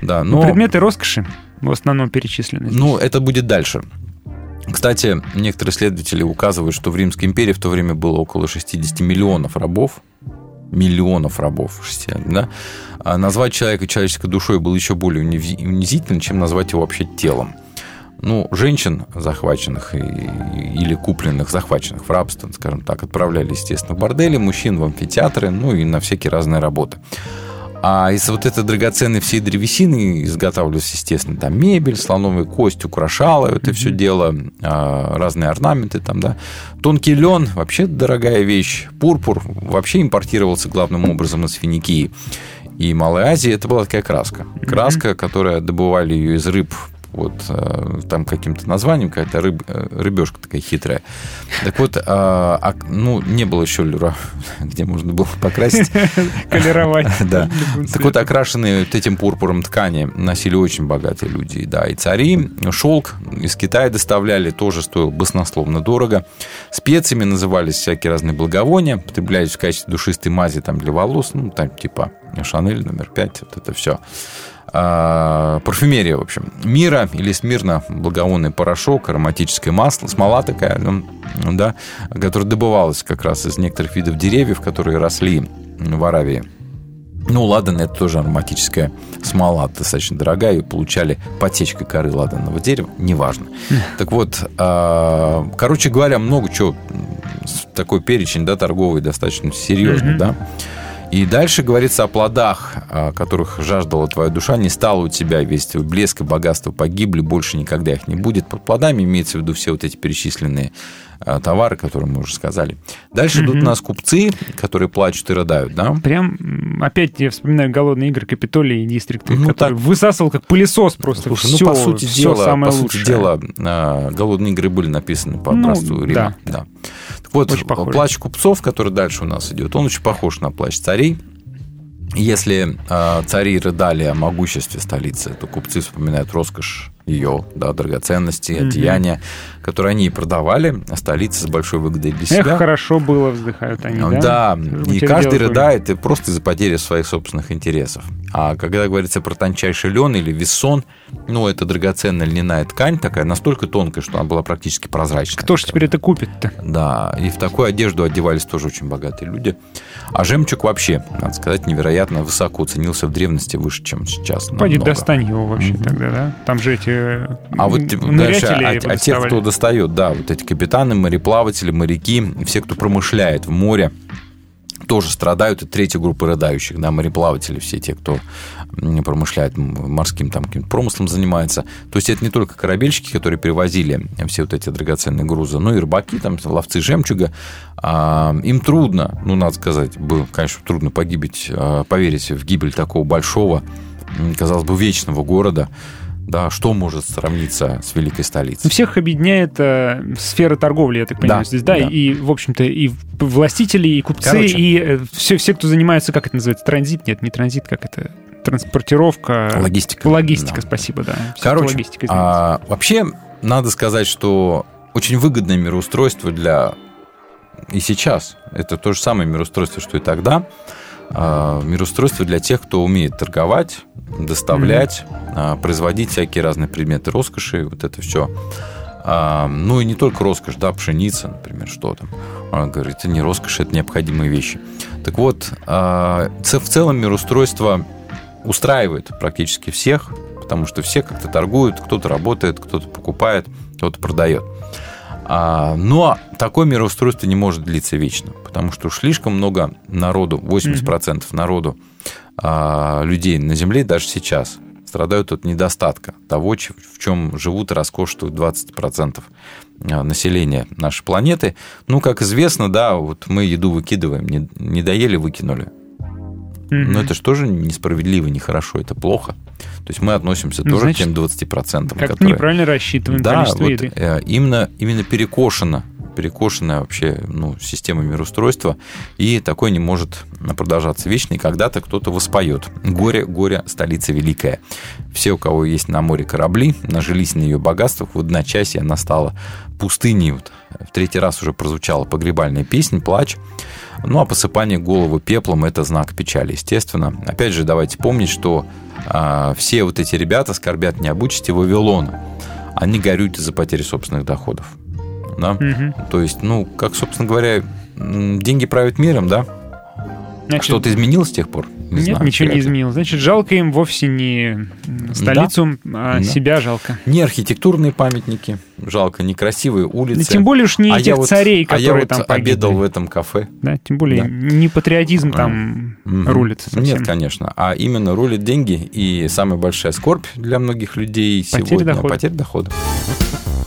да Ну, но, предметы роскоши в основном перечислены. здесь. ну, это будет дальше. Кстати, некоторые исследователи указывают, что в Римской империи в то время было около 60 миллионов рабов, миллионов рабов, 60, да? А назвать человека человеческой душой было еще более унизи- унизительно, чем назвать его вообще телом. Ну, женщин захваченных или купленных, захваченных в рабство, скажем так, отправляли, естественно, в бордели, мужчин в амфитеатры, ну и на всякие разные работы. А из вот этой драгоценной всей древесины изготавливалась, естественно, там мебель, слоновая кость украшала это все дело, а, разные орнаменты там, да. Тонкий лен – вообще дорогая вещь. Пурпур вообще импортировался главным образом из Финикии. И Малой Азии это была такая краска. Краска, которая добывали ее из рыб вот э, там каким-то названием, какая-то рыб, э, рыбешка такая хитрая. Так вот, а, а, ну, не было еще люра, где можно было покрасить. Колеровать. Да. Так вот, окрашенные вот этим пурпуром ткани носили очень богатые люди. Да, и цари. Шелк из Китая доставляли, тоже стоил баснословно дорого. Специями назывались всякие разные благовония, потреблялись в качестве душистой мази там для волос, ну, там типа Шанель номер пять, вот это все. А, парфюмерия, в общем. Мира или смирно благовонный порошок, ароматическое масло, смола такая, ну, да, которая добывалась как раз из некоторых видов деревьев, которые росли в Аравии. Ну, ладан – это тоже ароматическая смола, достаточно дорогая, ее получали подсечкой коры ладанного дерева, неважно. Так вот, а, короче говоря, много чего, такой перечень, да, торговый, достаточно серьезный, да. И дальше говорится о плодах, а, которых жаждала твоя душа, не стало у тебя, весь твой блеск и богатство погибли, больше никогда их не будет. Под плодами имеется в виду все вот эти перечисленные а, товары, которые мы уже сказали. Дальше идут у нас купцы, которые плачут и рыдают, да? Прям опять я вспоминаю голодные игры Капитолий и Дистрикты, Ну, который так. высасывал как пылесос просто Слушай, все, ну, по сути все дела, самое по сути лучшее. дела, а, голодные игры были написаны по Ну, образцу Рима. Да. Так вот, Очень плач купцов, который дальше у нас идет, он очень похож на плач царей. Если а, цари рыдали о могуществе столицы, то купцы вспоминают роскошь ее, да, драгоценности, одеяния, которые они и продавали, а столица с большой выгодой для Эх, себя. хорошо было, вздыхают они, да? Да, и каждый рыдает и просто из-за потери своих собственных интересов. А когда говорится про тончайший лен или вессон, ну, это драгоценная льняная ткань такая, настолько тонкая, что она была практически прозрачная. Кто же теперь это купит-то? Да, и в такую одежду одевались тоже очень богатые люди. А жемчуг вообще, надо сказать, невероятно высоко ценился в древности, выше, чем сейчас. Пойди достань его вообще тогда, да? Там же эти А вот типа, дальше, нырятели а, а доставали. кто достает, да, вот эти капитаны, мореплаватели, моряки, все, кто промышляет в море, тоже страдают. Это третья группа рыдающих, да, мореплаватели, все те, кто промышляет морским там каким-то промыслом занимается. То есть это не только корабельщики, которые перевозили все вот эти драгоценные грузы, но и рыбаки, там, ловцы жемчуга. А, им трудно, ну, надо сказать, было, конечно, трудно погибить, а, поверить в гибель такого большого, казалось бы, вечного города. Да, что может сравниться с великой столицей? Всех объединяет э, сфера торговли, я так понимаю, Да, здесь, да, да. и, в общем-то, и властители, и купцы, Короче. и э, все, все, кто занимается, как это называется, транзит, нет, не транзит, как это, транспортировка. Логистика. Логистика, Да. спасибо, да. Всё Короче, логистика, а, вообще, надо сказать, что очень выгодное мироустройство для и сейчас. Это то же самое мироустройство, что и тогда. А, Мироустройство для тех, кто умеет торговать, доставлять, а, производить всякие разные предметы роскоши, вот это все. Ну и не только роскошь, да, пшеница, например, что там. Он говорит, это не роскошь, это необходимые вещи. Так вот, а, в целом мироустройство устраивает практически всех, потому что все как-то торгуют, кто-то работает, кто-то покупает, кто-то продает. А, но такое мироустройство не может длиться вечно, потому что слишком много народу, 80% народу, а, людей на Земле даже сейчас страдают от недостатка того, в чем живут и роскошествуют 20% а, населения нашей планеты. Ну, как известно, да, вот мы еду выкидываем, не доели, выкинули. Но это же тоже несправедливо, нехорошо, это плохо. То есть мы относимся Ну, тоже значит, к тем 20%, Как которые... неправильно рассчитываем Да, количество вот, еды. э, именно, именно перекошена, перекошенная вообще ну, система мироустройства, и такое не может продолжаться вечно, и когда-то кто-то воспоет. Горе, горе, столица великая. Все, у кого есть на море корабли, нажились на ее богатствах, в одночасье она стала пустыней. Вот в третий раз уже прозвучала погребальная песня, плач. Ну, а посыпание головы пеплом – это знак печали, естественно. Опять же, давайте помнить, что а, все вот эти ребята скорбят не об участи Вавилона. Они горюют из-за потери собственных доходов. Да? Мгм. То есть, ну, как, собственно говоря, деньги правят миром, да? Значит, Что-то изменилось с тех пор? Нет, знаю, ничего не изменилось. Значит, жалко им вовсе не столицу, а Да. себя жалко. Не архитектурные памятники, жалко, некрасивые улицы. Да тем более уж не А я этих вот- царей, а я которые вот там обедал погибли. в этом кафе. Да, тем более Да. не патриотизм там Мгм. рулит совсем. Нет, конечно. А именно рулит деньги и самая большая скорбь для многих людей Потеря сегодня дохода. потеря дохода.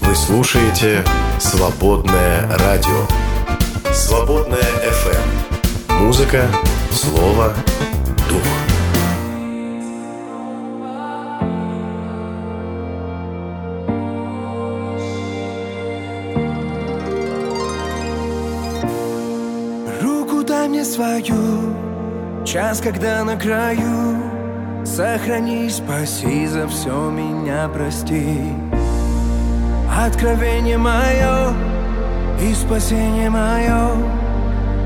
Вы слушаете «Свободное радио». «Свободное FM». Музыка, слово, дух. Руку дай мне свою, час, когда на краю. Сохрани, спаси, за все меня прости. Откровение мое и спасение мое,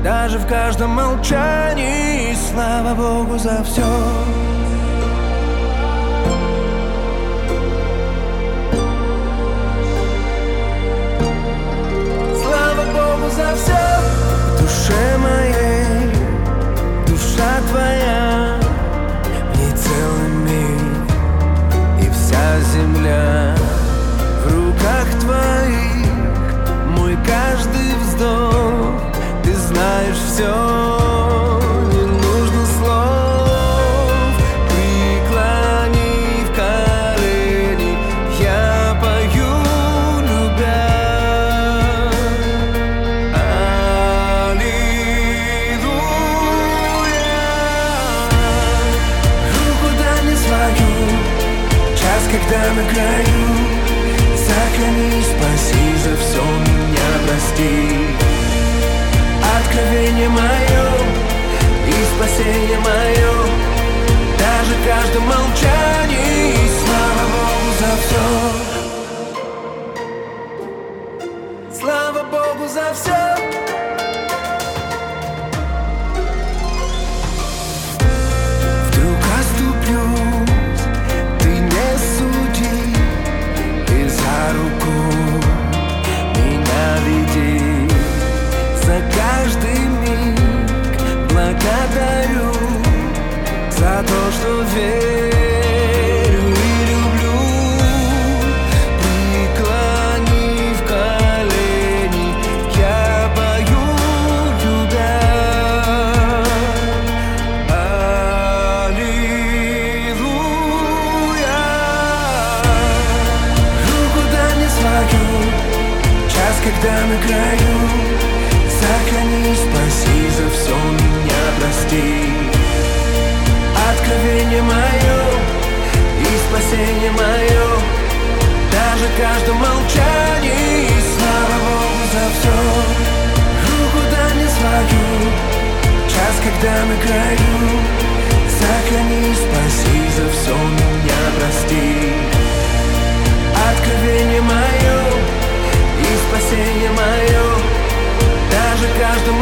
даже в каждом молчании, слава Богу за все. Слава Богу за все в душе моей, душа твоя, в ней когда на краю Сохрани, спаси, за все меня прости. Откровение мое и спасение мое Даже в каждом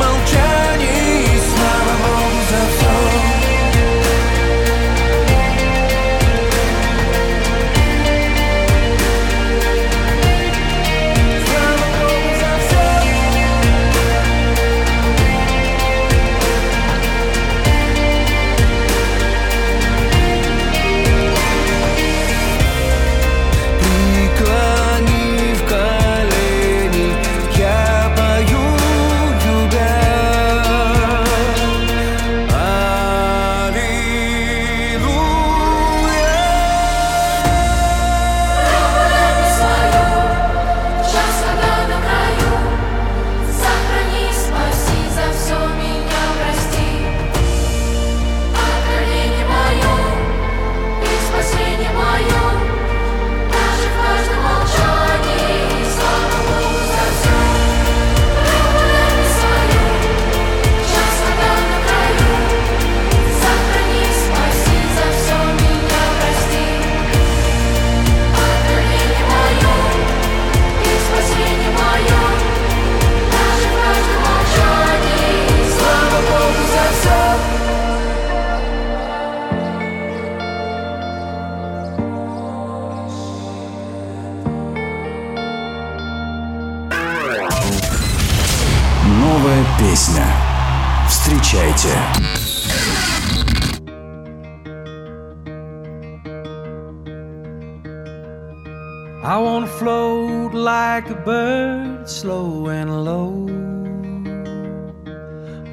like a bird, slow and low.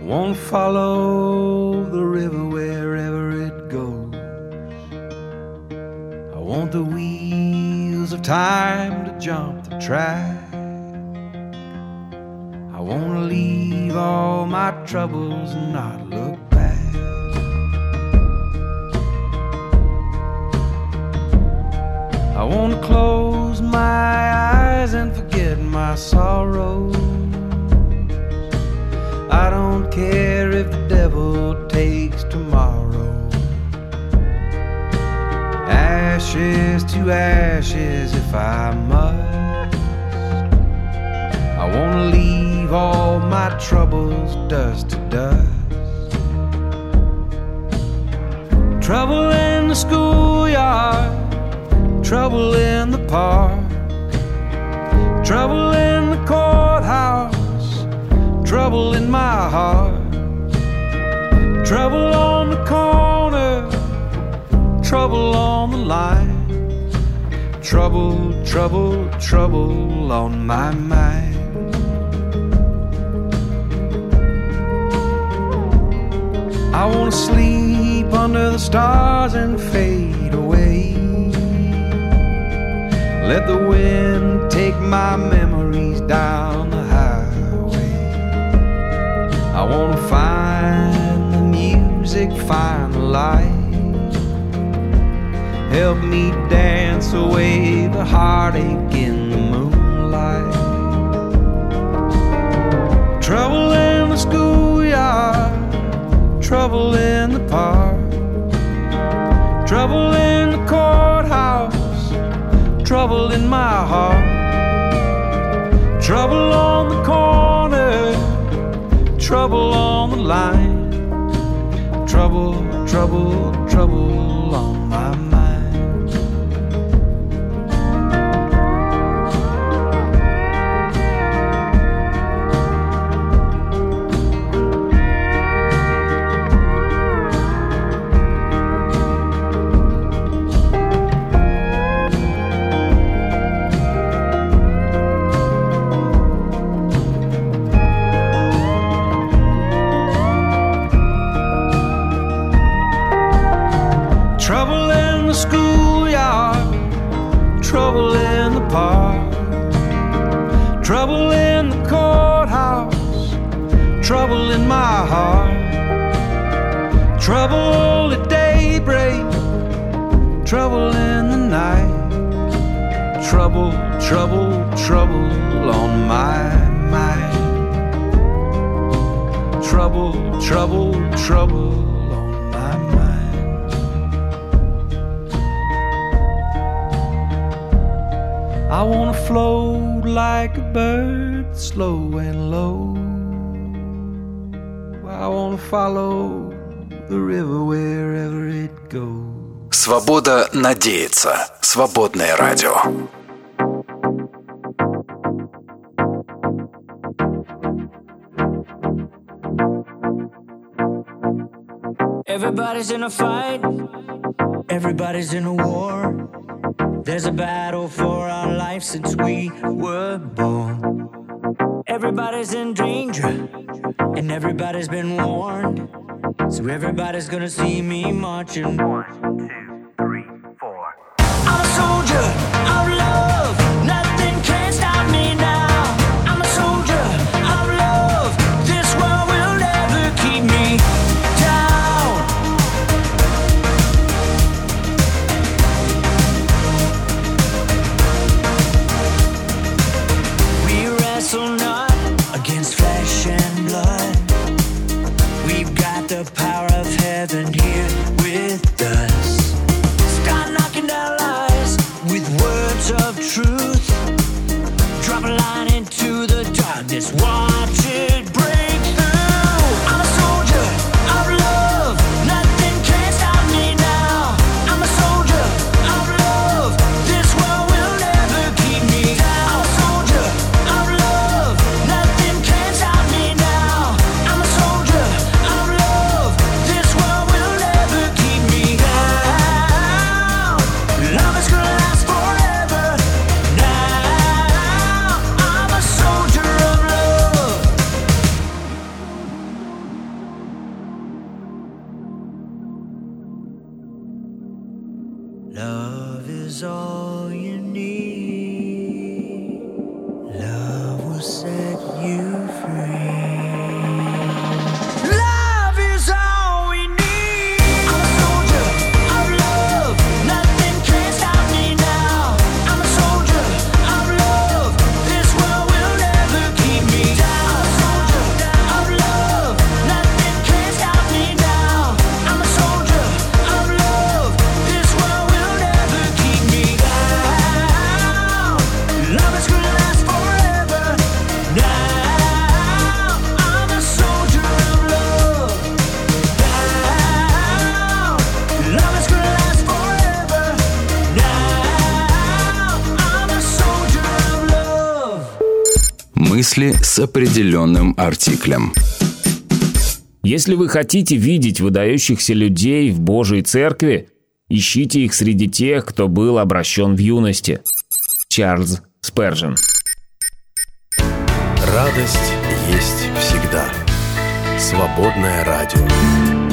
Won't follow the river wherever it goes. I want the wheels of time to jump the track. I wanna leave all my troubles and not look back. I wanna close my eyes and forget my sorrows. I don't care if the devil takes tomorrow. Ashes to ashes if I must. I wanna leave all my troubles dust to dust. Trouble in the schoolyard, trouble in the park, trouble in the courthouse, trouble in my heart, trouble on the corner, trouble on the line, trouble, trouble, trouble on my mind. I wanna sleep under the stars and fade away. Let the wind take my memories down the highway. I wanna find the music, find the light. Help me dance away the heartache in the moonlight. Trouble in the schoolyard, trouble in the park, trouble in the courthouse, trouble in my heart, trouble on the corner, trouble on the line, trouble, trouble, trouble on trouble in my heart, trouble at daybreak, trouble in the night, trouble, trouble, trouble on my mind, trouble, trouble, trouble on my mind. I wanna float like a bird, slow and low I wanna follow the river wherever it goes. Свобода надеяться. Свободное радио. Everybody's in a fight. Everybody's in a war. There's a battle for our life since we were born. Everybody's in danger, and everybody's been warned. So everybody's gonna see me marching. One, two, three, four. I'm a soldier с определенным артиклем. Если вы хотите видеть выдающихся людей в Божьей Церкви, ищите их среди тех, кто был обращен в юности. Чарльз Спержин Радость есть всегда. Свободное радио.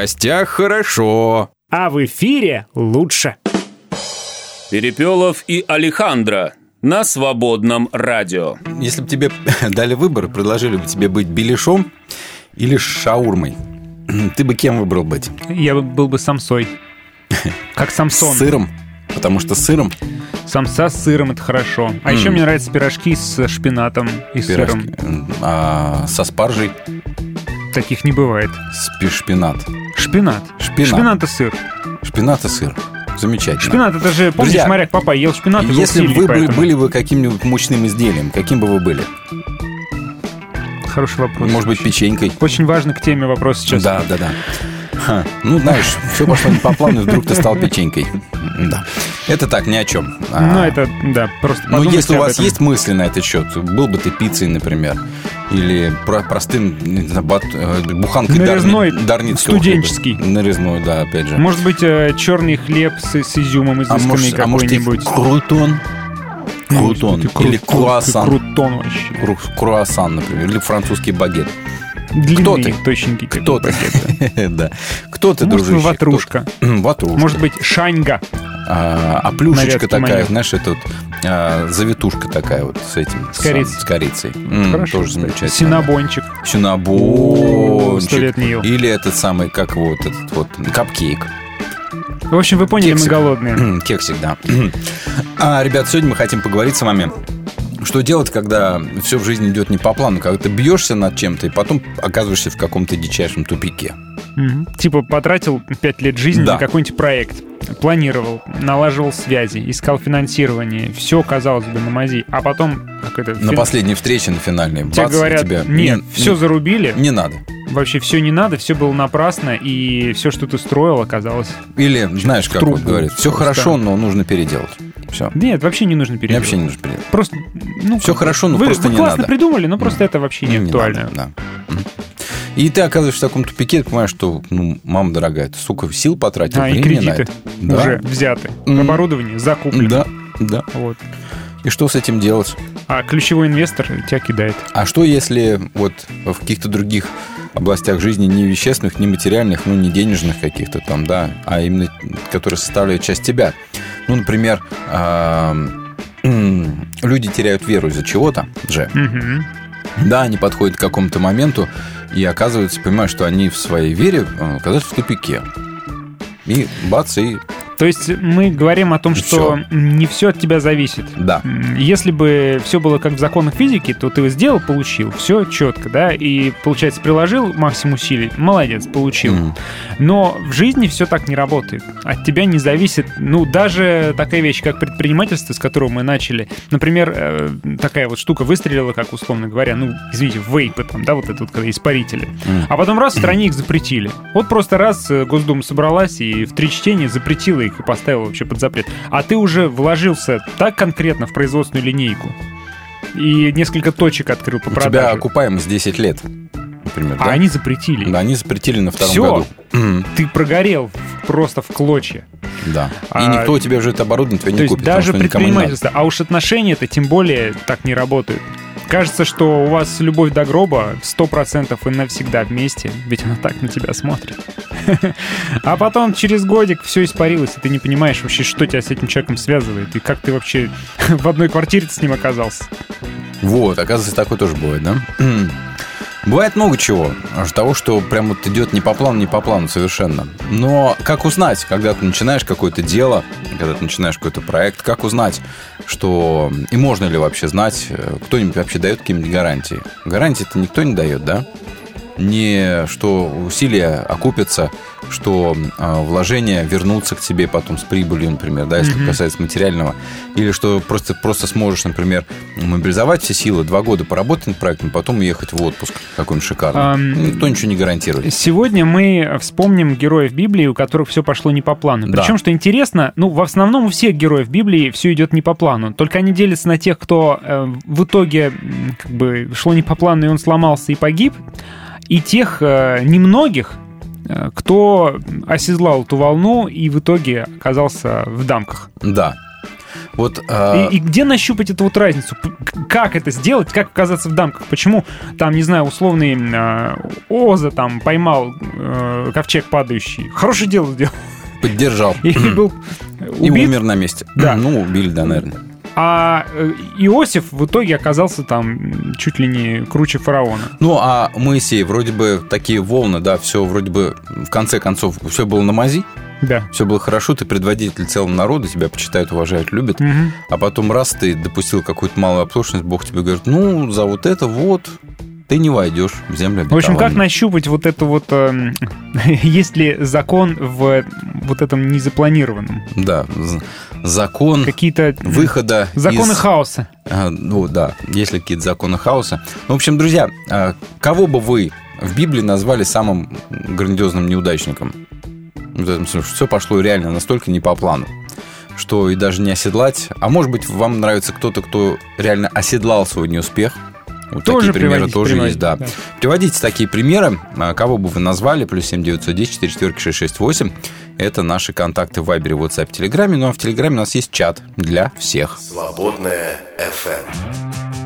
Гостях хорошо. А в эфире лучше. Перепелов и Алехандро на свободном радио. Если бы тебе дали выбор, предложили бы тебе быть беляшом или шаурмой, ты бы кем выбрал быть? Я бы- был бы самсой. Как Самсон. С сыром? Потому что с сыром Самса с сыром это хорошо. А еще М. мне нравятся пирожки с шпинатом и сыром. пирожки, а, со спаржей Таких не бывает. спи- шпинат. Шпинат. Шпинат. Шпинат и сыр. Шпинат и сыр. Замечательно. Шпинат это же, помнишь, Друзья, моряк папа ел шпинат и был Если бы вы были, поэтому- были бы каким-нибудь мучным изделием, каким бы вы были? Хороший вопрос. Может быть, печенькой? Очень важно к теме вопрос сейчас. Да, да, да. Ха, Ну, знаешь, все пошло не по плану, и вдруг ты стал печенькой. Да. Это так, ни о чем. А, Ну, это, да, просто Ну, подумайте если у вас есть мысли на этот счет, был бы ты пиццей, например, или про- простым не знаю, бат- э, буханкой Нарезной, дарни- дарницкого студенческий. хлеба. Нарезной, да, опять же. Может быть, э, черный хлеб с, с изюмом а изысканный может, а может какой-нибудь. крутон? Ну, Крутон. ты крут- Или круассан. Крутон вообще. Кру- Круассан, например, или французский багет. Длинные, Кто ты? такие Кто ты? Да. Кто ты, Может, дружище? ватрушка. Ватрушка. Может быть, шаньга. А, а плюшечка такая, манер. знаешь, это вот а, завитушка такая вот с этим. С корицей. С корицей. М, Хорошо. Тоже замечательно. Синабончик. Синабончик. Или этот самый, как вот этот вот, капкейк. В общем, вы поняли, мы Кексик. голодные. Кексик, да. А, ребят, сегодня мы хотим поговорить с вами. Что делать, когда все в жизни идет не по плану, когда ты бьешься над чем-то и потом оказываешься в каком-то дичайшем тупике. Мгм. Типа потратил пять лет жизни Да. на какой-нибудь проект. Планировал, налаживал связи, искал финансирование. Все, казалось бы, на мази. А потом, как это... На фин- последней встрече, на финальной, Тебе бац, говорят, тебя... нет, Не- все не- зарубили, Не надо. вообще все не надо, все было напрасно, и все, что ты строил, оказалось... Или, знаешь, как вот говорят, все хорошо, но нужно переделать. Все. Нет, вообще не нужно переделать. Вообще не нужно переделать. Просто, ну, Все хорошо, но вы, просто вы не классно надо. придумали, но просто это вообще не Ну, актуально. надо, да. Мгм. И ты оказываешься в таком тупике, ты понимаешь, что, ну, мама дорогая, ты, сука, сил потратил, А, и времени на кредиты это. Да. уже взяты. М. Оборудование закуплено. Да, да. Вот. И что с этим делать? А ключевой инвестор тебя кидает. А что, если вот в каких-то других областях жизни не вещественных, не материальных, ну, не денежных каких-то там, да, а именно которые составляют часть тебя? Ну, например, люди теряют веру из-за чего-то же. Да, они подходят к какому-то моменту и оказываются, понимают, что они в своей вере э, оказались в тупике. И бац, и То есть мы говорим о том, что не все от тебя зависит. да. Если бы все было как в законах физики, то ты сделал, получил, все четко, да, и, получается, приложил максимум усилий, молодец, получил. Мгм. Но в жизни все так не работает. От тебя не зависит, ну, даже такая вещь, как предпринимательство, с которого мы начали. Например, э, такая вот штука выстрелила, как условно говоря, ну, извините, вейпы там, да, вот это вот, когда испарители. Мгм. А потом раз в стране их запретили. Вот просто раз э, Госдума собралась и в три чтения запретила их их и поставил вообще под запрет. А ты уже вложился так конкретно в производственную линейку и несколько точек открыл по У тебя продаже. окупаемость 10 лет, например, А да? они запретили. Да, они запретили на втором Всё. году. Ты прогорел просто в клочья. Да. И А, никто у тебя уже это оборудование твое То не есть купит, даже не надо. предпринимательство, а уж отношения это тем более так не работают. Кажется, что у вас любовь до гроба 100% и навсегда вместе, ведь она так на тебя смотрит. А потом через годик все испарилось, и ты не понимаешь вообще, что тебя с этим человеком связывает, и как ты вообще в одной квартире с ним оказался. Вот, оказывается, такое тоже бывает, да? Бывает много чего. Того, что прям вот идет не по плану, не по плану совершенно. Но как узнать, когда ты начинаешь какое-то дело, когда ты начинаешь какой-то проект, как узнать, что... И можно ли вообще знать, э, кто-нибудь вообще дает какие-нибудь гарантии? Гарантии-то никто не дает, да? Не что усилия окупятся, что э, вложения вернутся к тебе потом с прибылью, например, да, если Мгм. касается материального, или что просто, просто сможешь, например, мобилизовать все силы, два года поработать над проектом, потом уехать в отпуск какой-нибудь шикарный. Ам, Никто ничего не гарантирует. Сегодня мы вспомним героев Библии, у которых все пошло не по плану. Да. Причем, что интересно, ну, в основном у всех героев Библии все идет не по плану. Только они делятся на тех, кто э, в итоге как бы шло не по плану, и он сломался и погиб, и тех э, немногих, э, кто оседлал эту волну и в итоге оказался в дамках. Да. Вот а, И, и где нащупать эту вот разницу? Как это сделать? Как оказаться в дамках? Почему там, не знаю, условный э, Оза там поймал э, ковчег падающий? Хорошее дело сделал. поддержал И был и убит, умер на месте. Да. Ну, убили, да, наверное. А э, Иосиф в итоге оказался там чуть ли не круче фараона. Ну, а Моисей, вроде бы такие волны, да, все вроде бы в конце концов все было на мази, Да. все было хорошо, ты предводитель целого народа, тебя почитают, уважают, любят. Мгм. А потом раз ты допустил какую-то малую оплошность, Бог тебе говорит, ну, за вот это вот ты не войдешь в землю В общем, как обетованную». нащупать вот это вот... эм, есть ли закон в вот этом незапланированном? Да, закон Какие-то выхода законы из- хаоса. А, Ну да, есть ли какие-то законы хаоса. В общем, друзья, а, кого бы вы в Библии назвали самым грандиозным неудачником? В этом смысле, все пошло реально настолько не по плану, что и даже не оседлать. А может быть, вам нравится кто-то, кто реально оседлал свой неуспех. Вот Тоже такие примеры тоже приводите, есть, да. да. Приводите такие примеры, а, кого бы вы назвали, плюс 7 910 4 4 668. Это наши контакты в Вайбере, WhatsApp, Телеграме. Ну а в Телеграме у нас есть чат для всех. Свободная FM.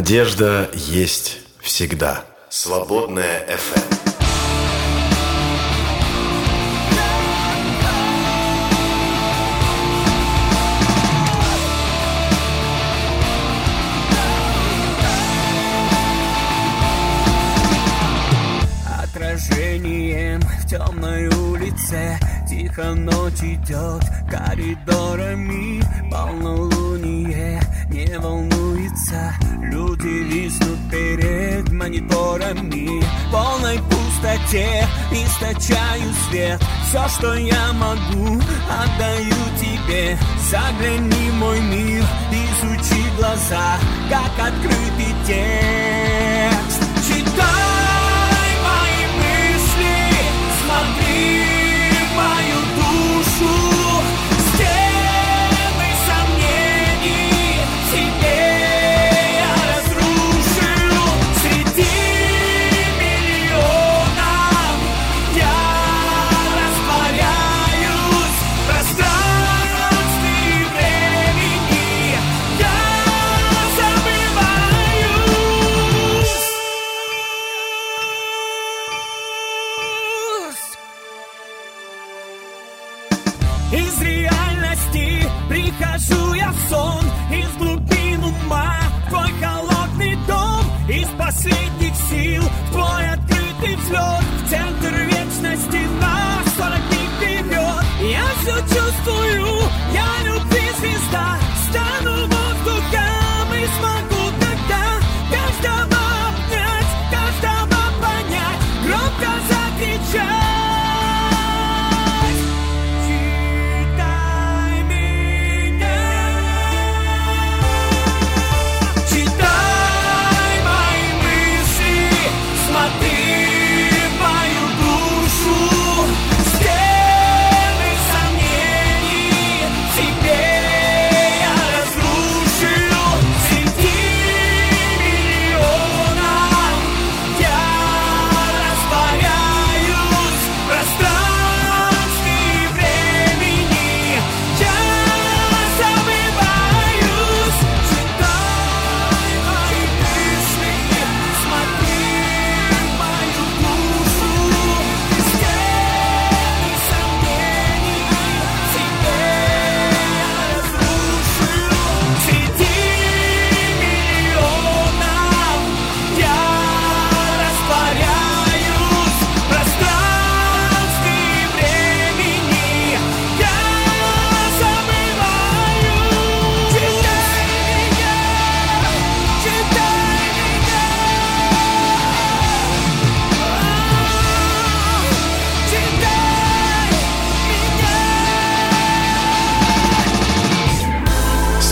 Надежда есть всегда. Свободная FM. Отражением в темной улице Тихо ночь идет коридорами пустоте источаю свет. Все, что я могу, отдаю тебе. Загляни в мой мир, изучи глаза Как открытый текст. Читай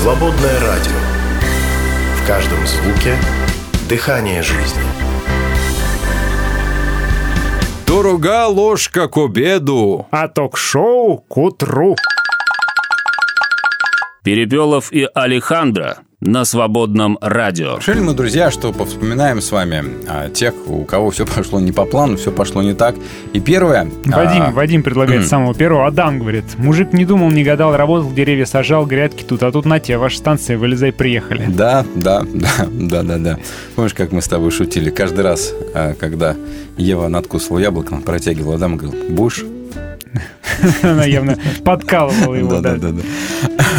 Свободное радио. В каждом звуке дыхание жизни. Дорога ложка к обеду. А ток-шоу к утру. Перепелов и Алехандро на свободном радио. Решили мы, друзья, что повспоминаем с вами а, тех, у кого все пошло не по плану, все пошло не так. И первое... Вадим, а, Вадим предлагает самого первого. Адам говорит, мужик не думал, не гадал, работал, деревья сажал, грядки тут, а тут на тебе, ваша станция, вылезай, приехали. Да, да, да, да, да, да. Помнишь, как мы с тобой шутили? Каждый раз, а, когда Ева надкусывала яблоко, он протягивал Адам и говорил, будешь? Она явно подкалывала его, да. да, да.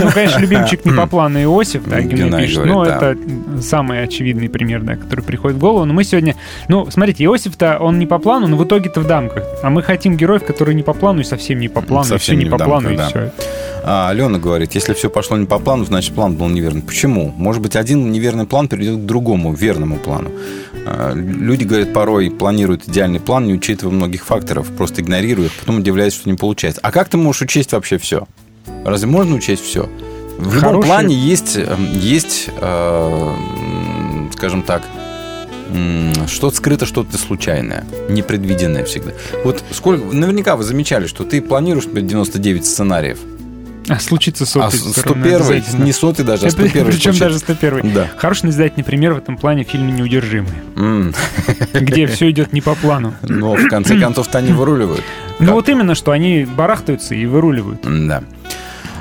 Ну, конечно, любимчик не по плану Иосиф, да, пишет. да. это самый очевидный пример, да, который приходит в голову. Но мы сегодня... Ну, смотрите, Иосиф-то, он не по плану, но в итоге-то в дамках. А мы хотим героев, которые не по плану и совсем не по плану, и все Совсем не по плану, и все. А Алена говорит, если все пошло не по плану, значит план был неверный. Почему? Может быть, один неверный план приведет к другому, верному плану. А, Люди, говорят, порой планируют идеальный план, не учитывая многих факторов, просто игнорируя их, потом удивляются, что не получается. А как ты можешь учесть вообще все? Разве можно учесть все? В любом Хороший- плане есть, э, есть э, скажем так, что-то скрыто, что-то случайное, непредвиденное всегда. Вот сколько, наверняка вы замечали, что ты планируешь 99 сценариев, А случится сотый. а который 101 обязательно. не сотый даже, а Это 101 Причем даже 101 Да. Хороший назидательный пример в этом плане в фильме «Неудержимые», М. где все идет не по плану. Но в конце концов-то они выруливают. Ну вот именно, что они барахтаются и выруливают. Да.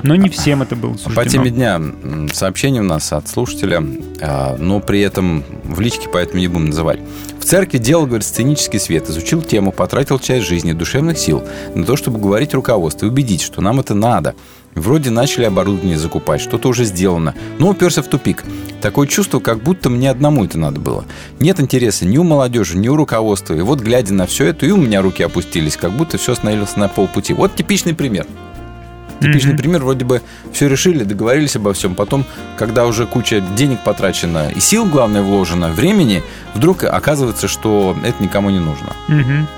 Но не всем это было суждено. По теме дня сообщение у нас от слушателя, а, но при этом в личке поэтому не будем называть. В церкви делал, говорит, сценический свет, изучил тему, потратил часть жизни, душевных сил на то, чтобы говорить руководству и убедить, что нам это надо. Вроде начали оборудование закупать, что-то уже сделано, но уперся в тупик. Такое чувство, как будто мне одному это надо было. Нет интереса ни у молодежи, ни у руководства. И вот, глядя на все это, и у меня руки опустились, как будто все остановилось на полпути. Вот типичный пример. Типичный пример, вроде бы все решили, договорились обо всем. Потом, когда уже куча денег потрачена и сил, главное, вложено, времени, вдруг оказывается, что это никому не нужно. Мгм.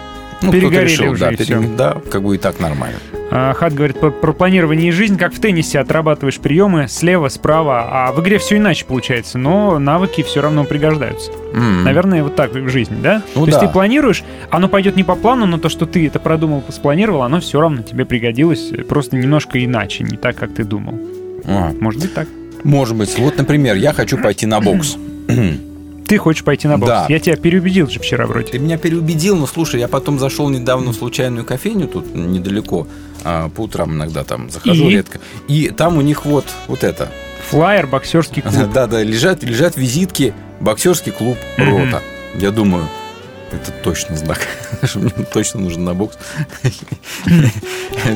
Ну, кто-то Перегорели решил, уже, да, и пере- всё. да, как бы и так нормально. А, Хат говорит про, про планирование и жизнь, как в теннисе, отрабатываешь приемы слева, справа, а в игре все иначе получается, но навыки все равно пригождаются. М. Наверное, вот так в жизни, да? Ну то есть да. ты планируешь, оно пойдет не по плану, но то, что ты это продумал, спланировал, оно все равно тебе пригодилось, э, просто немножко иначе, не так, как ты думал. А, Может быть так. Может быть. Вот, например, я хочу пойти на бокс. Ты хочешь пойти на бокс. Да. Я тебя переубедил же вчера вроде. Ты меня переубедил, но слушай, я потом зашел недавно в случайную кофейню тут недалеко, а, по утрам иногда там захожу И? редко, и там у них вот вот это, Флайер, боксерский клуб. да, да, лежат лежат визитки, боксерский клуб. Рота. Я думаю, это точно знак, точно нужен на бокс.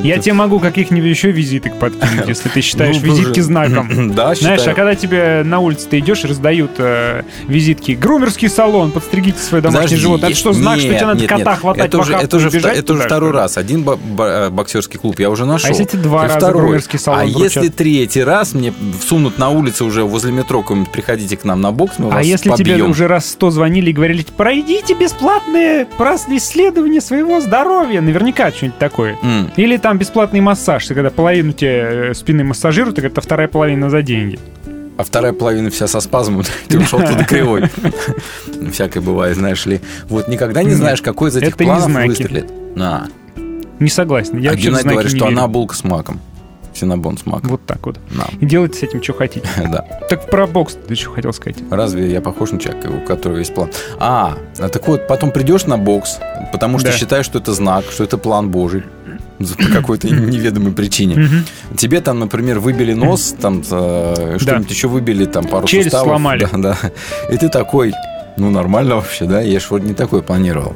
Я тебе могу каких-нибудь еще визиток подкинуть, если ты считаешь Ну, визитки знаком. Да, Знаешь, а когда тебе на улице ты идешь, раздают э, визитки «Грумерский салон, подстригите свое домашнее животное». Это что, знак, что тебе надо кота хватать это уже, это второй раз. Один э, боксерский клуб я уже нашел. А если ты два раза грумерский салон А если третий раз мне всунут на улице уже возле метро, приходите к нам на бокс, мы А вас если тебе уже раз сто звонили и говорили, пройдите бесплатное просто исследование своего здоровья, наверняка что-нибудь такое. М. Или там бесплатный массаж, когда половину тебе э, спины массажируют, так это вторая половина за деньги. А вторая половина вся со спазмом, ты ушел туда кривой. Всякое бывает, знаешь ли. Вот никогда не знаешь, какой из этих планов выстрелит. На. Не согласен. Я А Геннадий говорит, что она булка с маком. Синабон с маком. Вот так вот. На. И делайте с этим, что хотите. Да. Так про бокс ты что хотел сказать? Разве я похож на человека, у которого есть план? А, так вот, потом придешь на бокс, потому что Да. считаешь, что это знак, что это план Божий по какой-то неведомой причине. Тебе там, например, выбили нос, там э, что-нибудь еще выбили, там пару Челюсть суставов. сломали. Да, да. И ты такой, ну нормально вообще, да? Я ж вроде не такой планировал.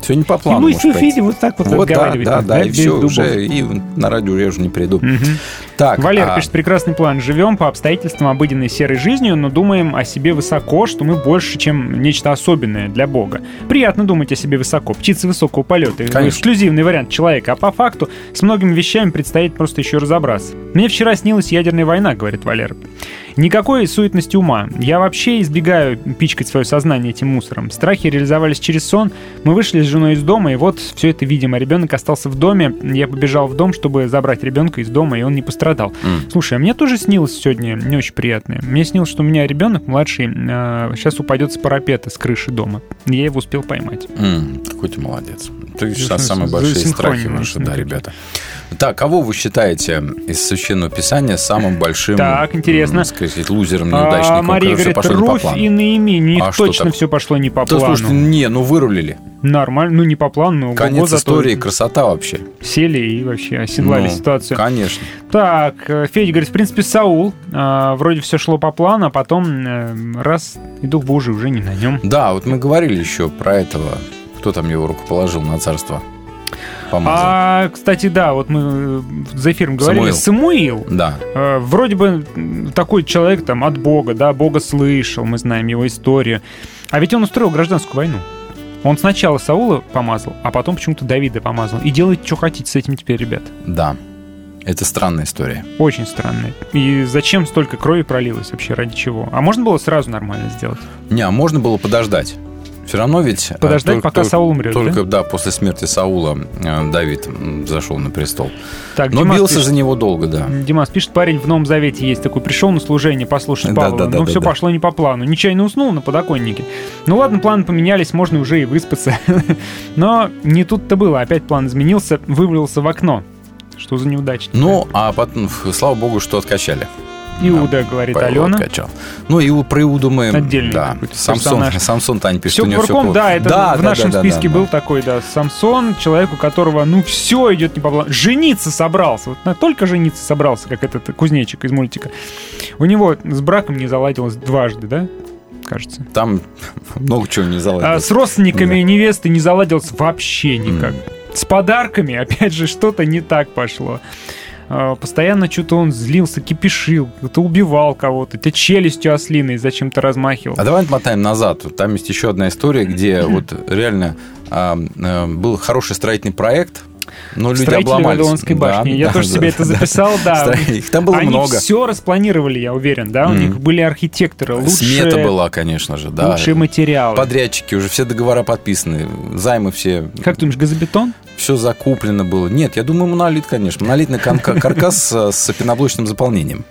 Все не по плану. и может пойти. Федя вот так вот, Вот, да, разговариваете, да, да, и все, дубов. уже, и на радио я уже не приду. Мгм. Так, Валер а, пишет, прекрасный план. Живем по обстоятельствам обыденной серой жизнью, но думаем о себе высоко, что мы больше, чем нечто особенное для Бога. Приятно думать о себе высоко. Птицы высокого полета. Конечно. Эксклюзивный вариант человека. А по факту с многими вещами предстоит просто еще разобраться. Мне вчера снилась ядерная война, говорит Валер. Никакой суетности ума. Я вообще избегаю пичкать свое сознание этим мусором. Страхи реализовались через сон. Мы вышли с женой из дома, и вот все это видимо. Ребенок остался в доме. Я побежал в дом, чтобы забрать ребенка из дома, и он не пострадал. М. Слушай, а мне тоже снилось сегодня не очень приятное. Мне снилось, что у меня ребенок младший сейчас упадет с парапета с крыши дома. Я его успел поймать. м, какой ты молодец. Ты За- сейчас самые большие страхи нужно да, ребята. Так, кого вы считаете из Священного Писания самым большим Так, интересно. сказать, лузером, А, неудачником, Мария который всё говорит, пошло не по Руфь плану? и Наимин. У них А точно все пошло не по Да, плану. слушайте, не, ну вырулили. Нормально, ну не по плану, но Конец зато истории, красота вообще. сели и вообще оседлали Ну, ситуацию. Конечно. Так, э, Федя говорит, в принципе, Саул. э, вроде все шло по плану, а потом э, раз, и дух Божий уже не на нем. Да, вот мы говорили еще про этого. Кто там его рукоположил на царство? Помазал. А, кстати, да, вот мы э, за эфиром говорили, Самуил. Самуил, Да. э, вроде бы такой человек там от Бога, да, Бога слышал, мы знаем его историю. А ведь он устроил гражданскую войну. Он сначала Саула помазал, а потом почему-то Давида помазал. И делайте, что хотите с этим теперь, ребят. Да. Это странная история. Очень странно. И зачем столько крови пролилось вообще, ради чего? А можно было сразу нормально сделать? Не, а можно было подождать. Все равно ведь... э, Подождать, только- пока Саул умрет, Только, да? после смерти Саула э, Давид зашел на престол. Так, Но Димас бился пишет- за него долго, да. Димас пишет, парень в Новом Завете есть такой, пришел на служение послушать Да, Павла, да, да, но да, все да. пошло не по плану. Нечаянно уснул на подоконнике. Ну ладно, планы поменялись, можно уже и выспаться. Но не тут-то было, опять план изменился, вывалился в окно. Что за неудачник? Ну, а потом, слава богу, что откачали. Иуда, говорит Павел Алена. откачал. Ну, и про Иуду мы... Отдельный да. Самсон, персонаж. Самсон Таня пишет, Все у него все кувырком, да, это да, в да, нашем да, да, списке да, был да. такой, да, Самсон, человек, у которого, ну, все идет не по плану. Жениться собрался, вот на- только жениться собрался, как этот кузнечик из мультика. У него с браком не заладилось дважды, да, кажется. Там много чего не А заладилось. с родственниками невесты не заладилось вообще никак. С подарками, опять же, что-то не так пошло. А, Постоянно что-то он злился, кипишил, кто-то убивал кого-то, тебя челюстью ослиной зачем-то размахивал. А давай отмотаем назад. Вот Там есть еще одна история, где вот реально а, а, был хороший строительный проект, но люди Строители обломались. Вавилонской Да, башни. Я да, тоже да, себе это да. записал, да. Строители. Их там было Они много. все распланировали, я уверен, да? У Мгм. них были архитекторы, лучшие, Смета была, конечно же, да. лучшие материалы. Подрядчики, уже все договора подписаны, займы все, Как ты думаешь, газобетон? Все закуплено было. Нет, я думаю, монолит, конечно. Монолитный каркас с, пеноблочным заполнением.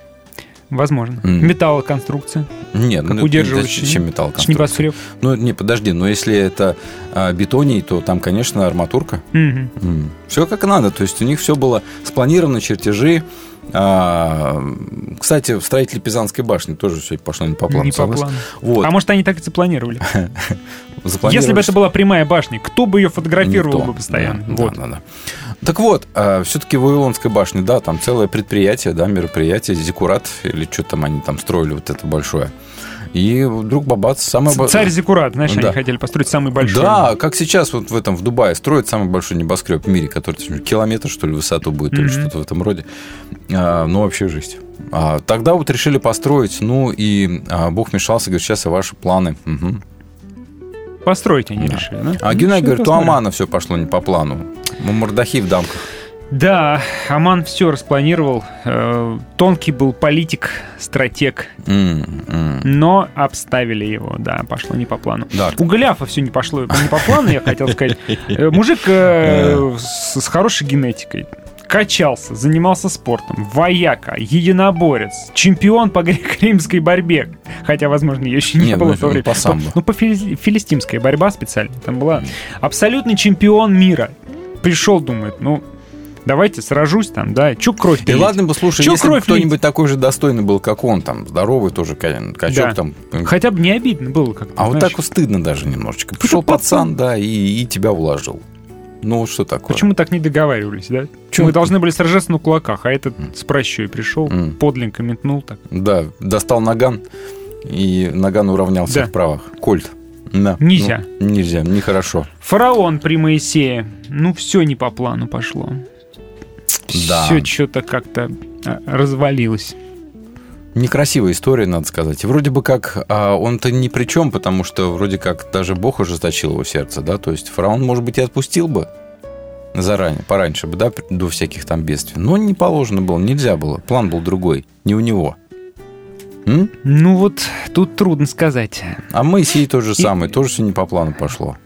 Возможно. Мгм. Металлоконструкция. Нет, Как ну, удерживающий, Чем нет? металл Это ж небоскреб. Ну, не, подожди, но если это а, бетоний, то там, конечно, арматурка. Мгм. Все как надо. То есть у них все было спланировано, чертежи. А, кстати, строители Пизанской башни тоже все пошло не по плану. Не по плану. Вот. А может, они так и запланировали? Запланировали, Если бы это была прямая башня, кто бы ее фотографировал Никто. бы постоянно? Да, Вот. да, да. Так вот, все-таки Вавилонская башня, да, там целое предприятие, да, мероприятие, Зиккурат, или что там они там строили, вот это большое. И вдруг бабац, самое... бо- Царь Зиккурат, знаешь, Да. они хотели построить самый большой. Да, как сейчас вот в этом, в Дубае строят самый большой небоскреб в мире, который километр, что ли, в высоту будет, или Мгм. что-то в этом роде. А, ну, вообще жизнь. А, тогда вот решили построить, ну, и а, Бог мешался, говорит, сейчас и ваши планы. Мгм. Построить они решили, да? А Ну, что говорит, у. Амана все пошло не по плану. Мордахи в дамках. Да, Аман все распланировал. Э, Тонкий был политик, стратег, М, м. но обставили его, да, пошло не по плану. Да. У Голиафа все не пошло не по плану, я хотел сказать. Э, Мужик э, с хорошей генетикой. Качался, занимался спортом, вояка, единоборец, чемпион по греко-римской борьбе. Хотя, возможно, ее еще не было ну, в то время. по самбо. Ну, по фили- филистимская борьба специально. Там была абсолютный чемпион мира. Пришел, думает, ну, давайте сражусь там, да, чё кровь И ладно бы, слушай, Чё если кровь кто-нибудь такой же достойный был, как он, там, здоровый тоже, ка- качок Да. там. Хотя бы не обидно было как-то, А вот знаешь. так вот стыдно даже немножечко. Пришел пацан, да, и, и тебя уложил. Ну, вот что такое? Почему так не договаривались, да? Чё? Мы должны были сражаться на кулаках, а этот с прощой пришел, М. подлинно метнул так. Да, достал наган, и наган уравнялся Да. в правах. Кольт. Да. Нельзя. Ну, нельзя, нехорошо. Фараон при Моисее. Ну, все не по плану пошло. Да. Все что-то как-то а, развалилось. Некрасивая история, надо сказать. И вроде бы как а, он-то ни при чем, потому что вроде как даже Бог ожесточил его сердце, да? То есть фараон, может быть, и отпустил бы заранее, пораньше бы, да, до всяких там бедствий. Но не положено было, нельзя было. План был другой, не у него. М? Ну вот, тут трудно сказать. А Моисей тот же самый, тоже все не по плану пошло.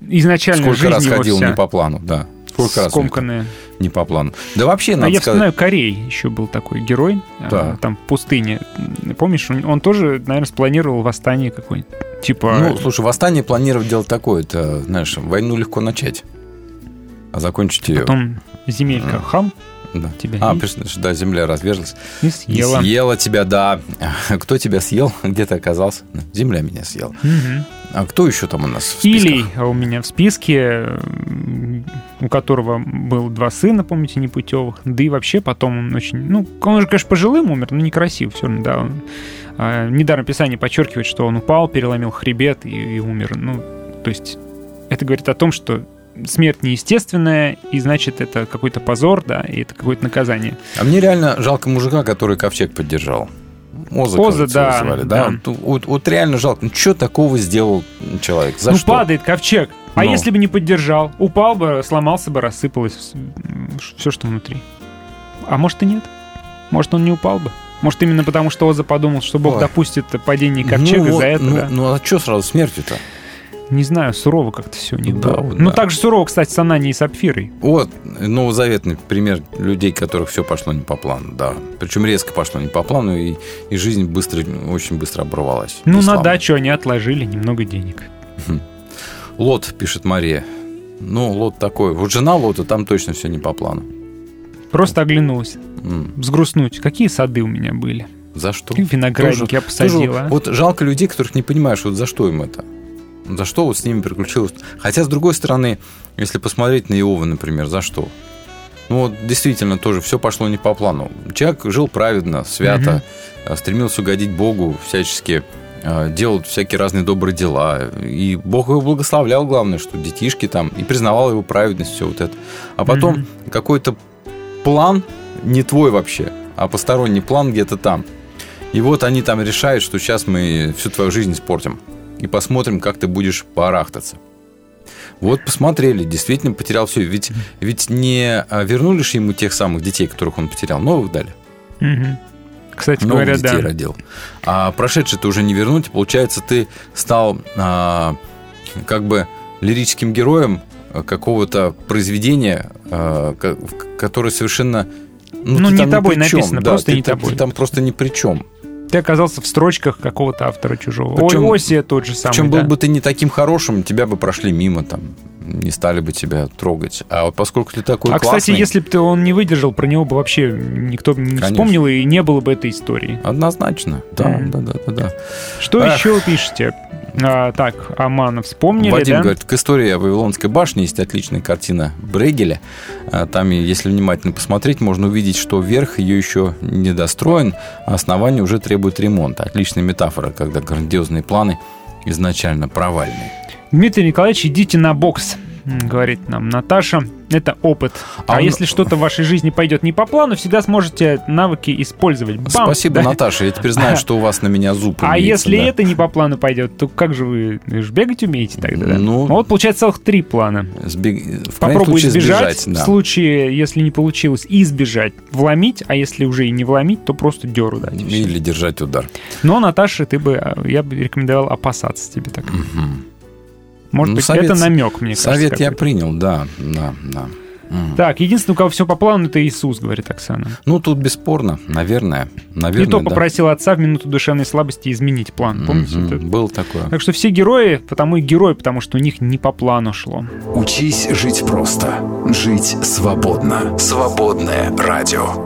Изначально Сколько жизнь раз ходил вся не по плану, да. Него скомканная. не по плану. Да вообще, А надо я сказать... вспоминаю, Корей еще был такой герой. а, Да. Там в пустыне. Помнишь, он, тоже, наверное, спланировал восстание какое-нибудь. Типа... Ну, слушай, восстание планировать делать такое, это, знаешь, войну легко начать, а закончить ее... Потом земелька хам Да. тебя А, представляешь, да, земля разверзлась. и И съела. съела тебя, да. Кто тебя съел? Где ты оказался? Земля меня съела. Мгм. А кто еще там у нас в списках? Илий у меня в списке, у которого был два сына, помните, непутевых. Да и вообще потом он очень... Ну, он уже, конечно, пожилым умер, но некрасиво все равно, да. Он, а, недаром Писание подчеркивает, что он упал, переломил хребет и, и умер. Ну, то есть это говорит о том, что смерть неестественная, и значит, это какой-то позор, да, и это какое-то наказание. А мне реально жалко мужика, который ковчег поддержал. Оза, Оза, кажется, да, звали, да. Вот, вот- вот реально жалко. Ну, что такого сделал человек? За ну, что? падает ковчег. А Ну. если бы не поддержал? Упал бы, сломался бы, рассыпалось все, что внутри. А может и нет. Может, он не упал бы. Может, именно потому, что Оза подумал, что Бог Ой. допустит падение ковчега ну, за это, ну, да? ну, а что сразу смертью-то? Не знаю, сурово как-то все у них Да, было. вот Ну, да. так же сурово, кстати, с Ананией и Сапфирой. Вот новозаветный пример людей, которых все пошло не по плану, да. Причем резко пошло не по плану, и, и жизнь быстро, очень быстро оборвалась. Ну, на дачу они отложили немного денег. Лот, пишет Мария. Ну, Лот такой. Вот жена Лота, там точно все не по плану. Просто оглянулась. М. Взгрустнуть. Какие сады у меня были? За что? И виноградники я посадила. вот жалко людей, которых не понимаешь, вот за что им это. За что вот с ними приключилось. Хотя, с другой стороны, если посмотреть на Иова, например, за что? Ну вот действительно тоже все пошло не по плану. Человек жил праведно, свято, э, стремился угодить Богу всячески, э, делал всякие разные добрые дела. И Бог его благословлял, главное, что детишки там, и признавал его праведность, все вот это. А потом какой-то план не твой вообще, а посторонний план где-то там. И вот они там решают, что сейчас мы всю твою жизнь испортим. И посмотрим, как ты будешь барахтаться. Вот посмотрели, действительно потерял все. Ведь, ведь не а, вернули же ему тех самых детей, которых он потерял, новых дали. Мгм. Кстати Новых говоря, детей да. родил. А прошедший ты уже не вернуть. Получается, ты стал а, как бы лирическим героем а, какого-то произведения, а, которое совершенно... Ну, ты не тобой написано, Да, просто ты- не ты- тобой. Ты там просто ни при чем. Ты оказался в строчках какого-то автора чужого. Причем- Ой, Осия тот же самый. Причем да. был бы ты не таким хорошим, тебя бы прошли мимо там, не стали бы тебя трогать. А вот поскольку ты такой А, классный... кстати, если бы он не выдержал, про него бы вообще никто бы не Конечно. вспомнил, и не было бы этой истории. Однозначно, да, Мгм. да, да, да, да. Что Эх. еще пишете? А, так, Амана вспомнили, Вадим да? говорит, к истории о Вавилонской башне есть отличная картина Брегеля. А, Там, если внимательно посмотреть, можно увидеть, что верх ее еще не достроен, а основание уже требует ремонта. Отличная метафора, когда грандиозные планы изначально провальные. Дмитрий Николаевич, идите на бокс, говорит нам Наташа. Это опыт. А, А он- если что-то в вашей жизни пойдет не по плану, всегда сможете навыки использовать. Бам! Спасибо, Да. Наташа. Я теперь знаю, что у вас на меня зуб А имеется, если да. это не по плану пойдет, то как же вы, вы же бегать умеете тогда? да? Ну, вот получается целых три плана. Сбег- В Попробуй избежать, да. в случае, если не получилось, избежать, вломить, а если уже и не вломить, то просто деру дать. Или держать удар. Но, Наташа, ты бы, а, я бы рекомендовал опасаться тебе так. Мгм. Может Ну, быть, совет- это намек, мне кажется. Совет я принял, да, да, да. Так, единственный, у кого все по плану, это Иисус, говорит Оксана. Ну, тут бесспорно, наверное. Наверное, и то да. попросил отца в минуту душевной слабости изменить план. Помните? Мгм. это? Было такое. Так что все герои, потому и герои, потому что у них не по плану шло. Учись жить просто. Жить свободно. Свободное радио.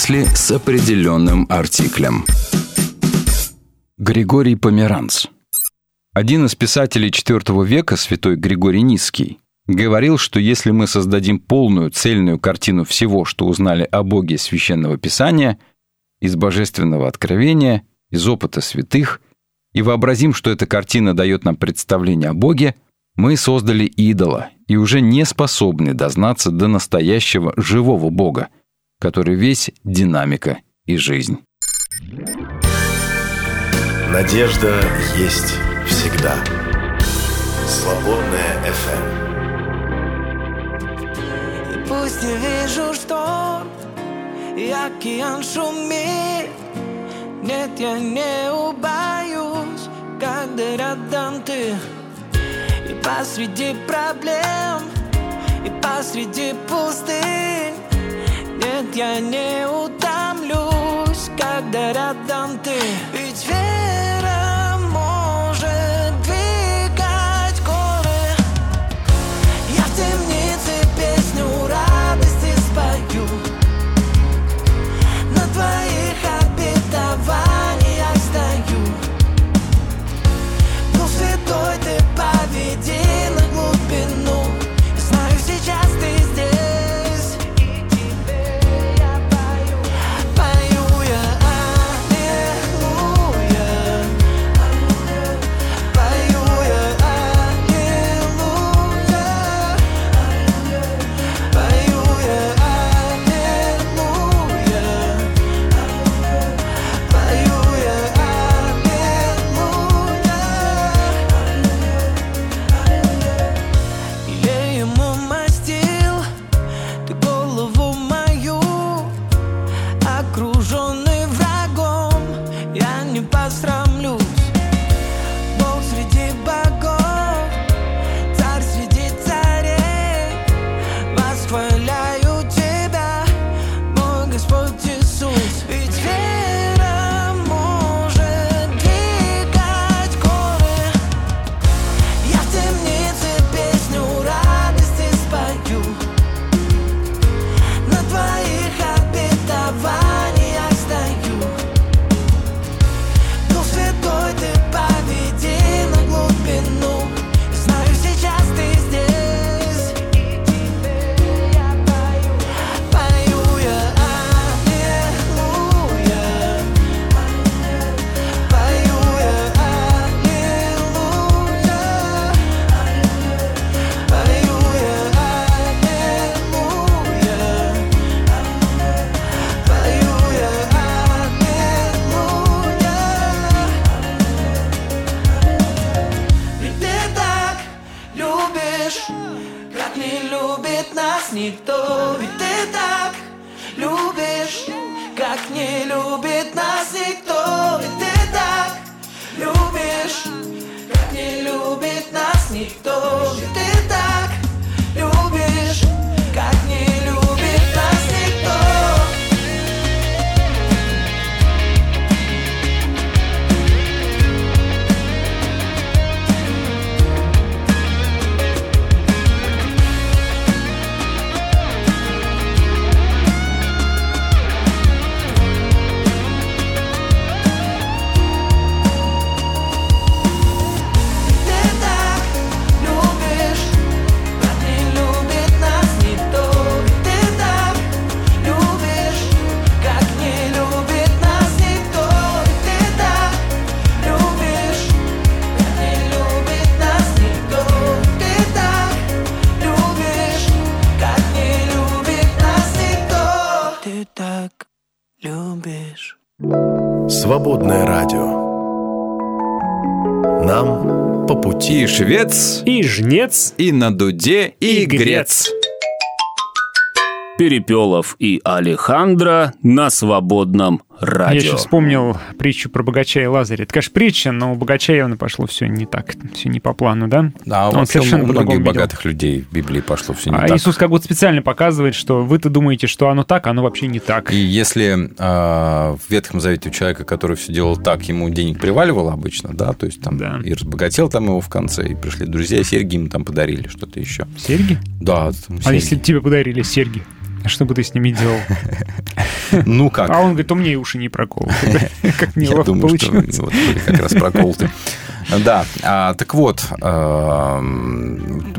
Мысли с определенным артиклем. Григорий Померанц. Один из писателей IV века, святой Григорий Низкий, говорил, что если мы создадим полную цельную картину всего, что узнали о Боге Священного Писания, из Божественного Откровения, из опыта святых, и вообразим, что эта картина дает нам представление о Боге, мы создали идола и уже не способны дознаться до настоящего живого Бога, который весь динамика и жизнь. Надежда есть всегда. Свободная FM. И пусть не вижу шторм, и океан шумит Нет, я не убоюсь, когда рядом ты И посреди проблем, и посреди пустынь я не утомлюсь, когда рядом ты. Ведь вера швец, И жнец, и на дуде, и, И грец. грец. Перепелов и Алехандро на свободном радио. Я сейчас вспомнил притчу про богача и Лазаря. Это, конечно, притча, но у богача явно пошло все не так, все не по плану, да? Да, Он вообще совершенно у многих видел. богатых людей в Библии пошло все не А так. Иисус как будто специально показывает, что вы-то думаете, что оно так, а оно вообще не так. И если а, в Ветхом Завете у человека, который все делал так, ему денег приваливало обычно, да, то есть там Да. и разбогател там его в конце, и пришли друзья, серьги ему там подарили, что-то еще. Серьги? Да, там А серьги. если тебе подарили серьги? Что бы ты с ними делал? Ну как? А он говорит, у меня и уши не проколоты. Как неловко получилось. вот были как раз проколоты. Да, а, так вот, эм,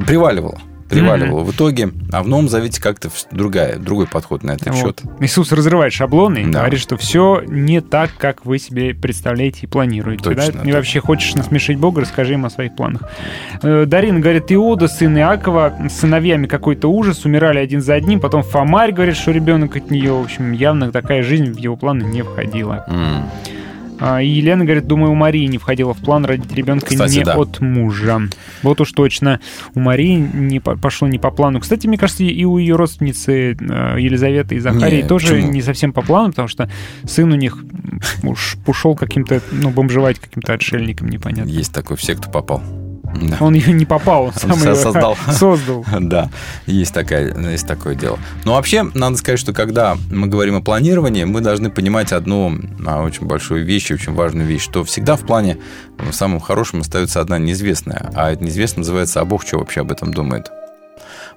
приваливало. Приваливало в итоге. А в Новом Завете как-то другая, другой подход на этот Вот. счет. Иисус разрывает шаблоны и Да. говорит, что все не так, как вы себе представляете и планируете. Точно, да? Точно. вообще хочешь насмешить Бога, расскажи им о своих планах. Э, Дарина говорит, Иуда, сын Иакова, сыновьями какой-то ужас, умирали один за одним. Потом Фомарь говорит, что ребенок от нее. В общем, явно такая жизнь в его планы не входила. М. А, И Елена говорит, думаю, у Марии не входила в план родить ребенка Кстати, не да. от мужа. Вот уж точно у Марии не по- пошло не по плану. Кстати, мне кажется, и у ее родственницы э, Елизаветы и Захарии Не, тоже почему? не совсем по плану, потому что сын у них уж ушел каким-то, ну, бомжевать каким-то отшельником непонятно. Есть такой, все, кто попал. Да. Он ее не попал, он сам ее создал. создал. Да, есть, такая, есть такое дело. Но вообще, надо сказать, что когда мы говорим о планировании, мы должны понимать одну а, очень большую вещь, очень важную вещь, что всегда в плане э, самым хорошим остается одна неизвестная. А это неизвестная называется, а Бог что вообще об этом думает?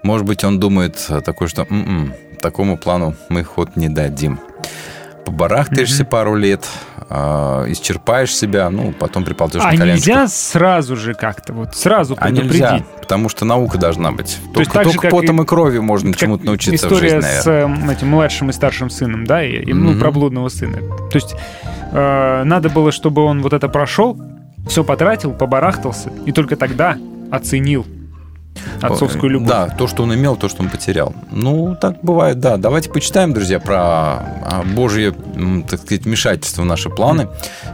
Может быть, он думает такой, что «М-м, такому плану мы ход не дадим. Побарахтаешься пару лет, а, исчерпаешь себя, ну, потом приползешь А на коленочку. нельзя сразу же как-то, вот сразу А предупредить? нельзя, потому что наука должна быть. То есть Только, так же, только как потом и- и кровью можно чему-то научиться в история жизни, с наверное. э, этим младшим и старшим сыном, да, и, и, ну, Мгм. про блудного сына. То есть э, надо было, чтобы он вот это прошел, все потратил, побарахтался, и только тогда оценил отцовскую любовь. Да, то, что он имел, то, что он потерял. Ну, так бывает, да. Давайте почитаем, друзья, про а, Божье, так сказать, вмешательство в наши планы.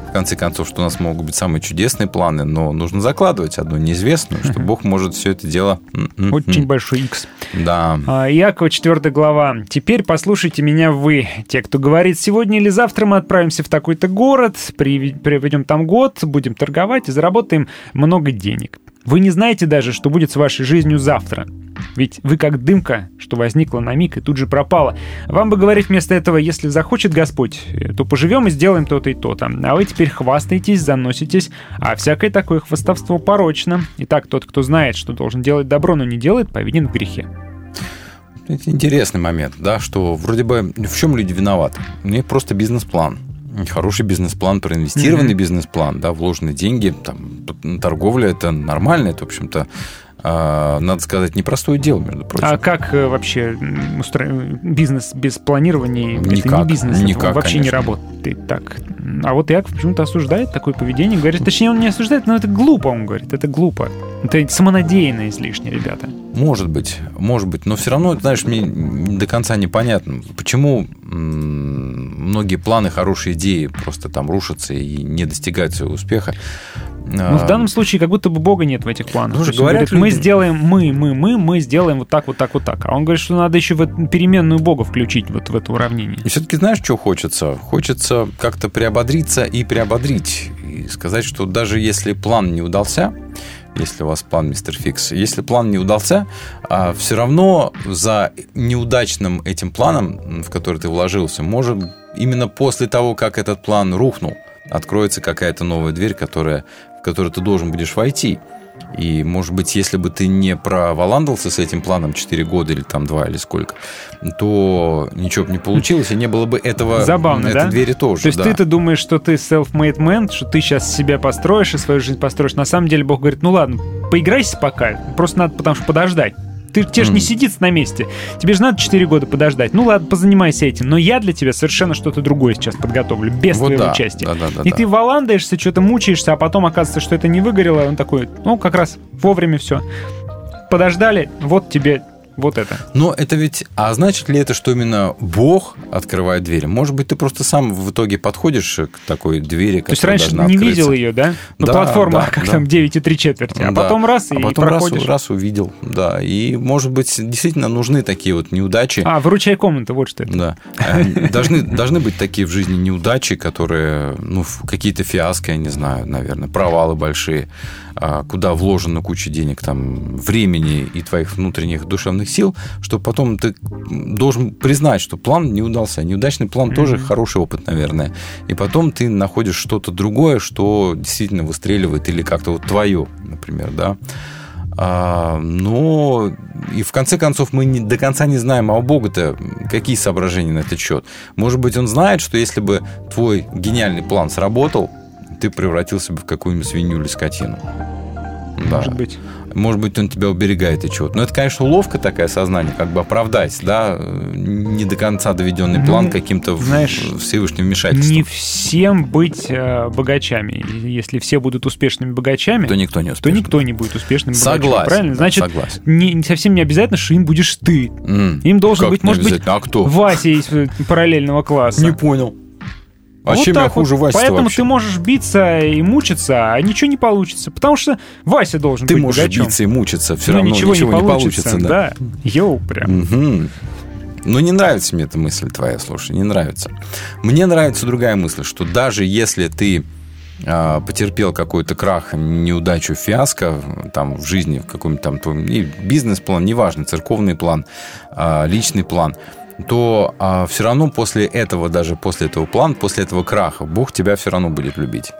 В конце концов, что у нас могут быть самые чудесные планы, но нужно закладывать одну неизвестную, что Бог может все это дело... Очень большой X. Да. Иакова, 4 глава. «Теперь послушайте меня вы, те, кто говорит, сегодня или завтра мы отправимся в такой-то город, проведем там год, будем торговать и заработаем много денег. Вы не знаете даже, что будет с вашей жизнью завтра. Ведь вы как дымка, что возникла на миг и тут же пропала. Вам бы говорить вместо этого, если захочет Господь, э, то поживем и сделаем то-то и то-то. А вы теперь хвастаетесь, заноситесь, а всякое такое хвастовство порочно. Итак, тот, кто знает, что должен делать добро, но не делает, повинен в грехе. Это интересный момент, да, что вроде бы в чем люди виноваты? У них просто бизнес-план. Хороший бизнес-план, проинвестированный Мгм. бизнес-план, да, вложенные деньги, там, торговля это нормально, это, в общем-то, а, надо сказать, непростое дело, между прочим. А как э, вообще устро- бизнес без планирования? это Никак, не бизнес, это никак, вообще не конечно. работает так. А вот Иаков почему-то осуждает такое поведение, говорит, точнее, он не осуждает, но это глупо, он говорит, это глупо. Это самонадеянно излишне, ребята. Может быть, может быть, но все равно, знаешь, мне до конца непонятно, почему многие планы, хорошие идеи просто там рушатся и не достигают своего успеха. Но в данном случае как будто бы Бога нет в этих планах. Ну, есть говорят говорит, мы сделаем, мы, мы, мы, мы сделаем вот так, вот так, вот так. А он говорит, что надо еще в переменную Бога включить вот в это уравнение. Все-таки знаешь, что хочется? Хочется как-то приободриться и приободрить. И сказать, что даже если план не удался, если у вас план мистер Фикс, если план не удался, все равно за неудачным этим планом, в который ты вложился, может именно после того, как этот план рухнул, откроется какая-то новая дверь, которая, в которую ты должен будешь войти. И, может быть, если бы ты не проволандался с этим планом 4 года или там 2 или сколько, то ничего бы не получилось, и не было бы этого Забавно, этой да? двери тоже. То есть да. ты-то думаешь, что ты self-made man, что ты сейчас себя построишь и свою жизнь построишь. На самом деле Бог говорит, ну ладно, поиграйся пока, просто надо потому что подождать. Ты, тебе же не сидится на месте. Тебе же надо 4 года подождать. Ну ладно, позанимайся этим. Но я для тебя совершенно что-то другое сейчас подготовлю, без Вот твоего да, участия. да, да, да, и да. ты валандаешься, что-то мучаешься, а потом оказывается, что это не выгорело. Он такой, ну как раз вовремя все. Подождали, вот тебе вот это. Но это ведь... А значит ли это, что именно Бог открывает двери? Может быть, ты просто сам в итоге подходишь к такой двери, То есть раньше не открыться? видел ее, да? Ну, Да, платформа, да, как да. там 9 и 3 четверти. А Да. потом раз, и а потом раз, проходишь. раз увидел, да. И, может быть, действительно нужны такие вот неудачи. А, выручай комнату, вот что это. Да. Должны, должны быть такие в жизни неудачи, которые, ну, какие-то фиаско, я не знаю, наверное, провалы большие, а, куда вложена куча денег, там, времени и твоих внутренних душевных сил, что потом ты должен признать, что план не удался. Неудачный план тоже Мгм. хороший опыт, наверное. И потом ты находишь что-то другое, что действительно выстреливает или как-то вот твое, например, да. А, но и в конце концов мы не, до конца не знаем, а у Бога-то какие соображения на этот счет. Может быть, он знает, что если бы твой гениальный план сработал, ты превратился бы в какую-нибудь свинью или скотину. Да. Может быть. Может быть, он тебя уберегает и чего-то. Но это, конечно, уловка такая сознание, как бы оправдать, да, не до конца доведенный Ну, план каким-то в- знаешь, Всевышним вмешательством. Не всем быть э, богачами. Если все будут успешными богачами, То никто не то успешный. никто не будет успешным богачом. Согласен, Правильно? да, Значит, согласен. не, совсем не обязательно, что им будешь ты. М, Им должен как быть, может быть? А кто? Вася из э, параллельного класса. Не понял. А Вот чем я хуже вот. Васи Поэтому вообще? ты можешь биться и мучиться, а ничего не получится. Потому что Вася должен Ты быть можешь богачом. биться и мучиться, все Но равно ничего, ничего, не получится. да. да. Йоу, прям. Мгм. Ну, не нравится мне эта мысль твоя, слушай, не нравится. Мне нравится другая мысль, что даже если ты а, потерпел какой-то крах, неудачу, фиаско там в жизни, в каком-нибудь там твоем и бизнес-план, неважно, церковный план, а, личный план, то все равно после этого, даже после этого плана, после этого краха, Бог тебя все равно будет любить.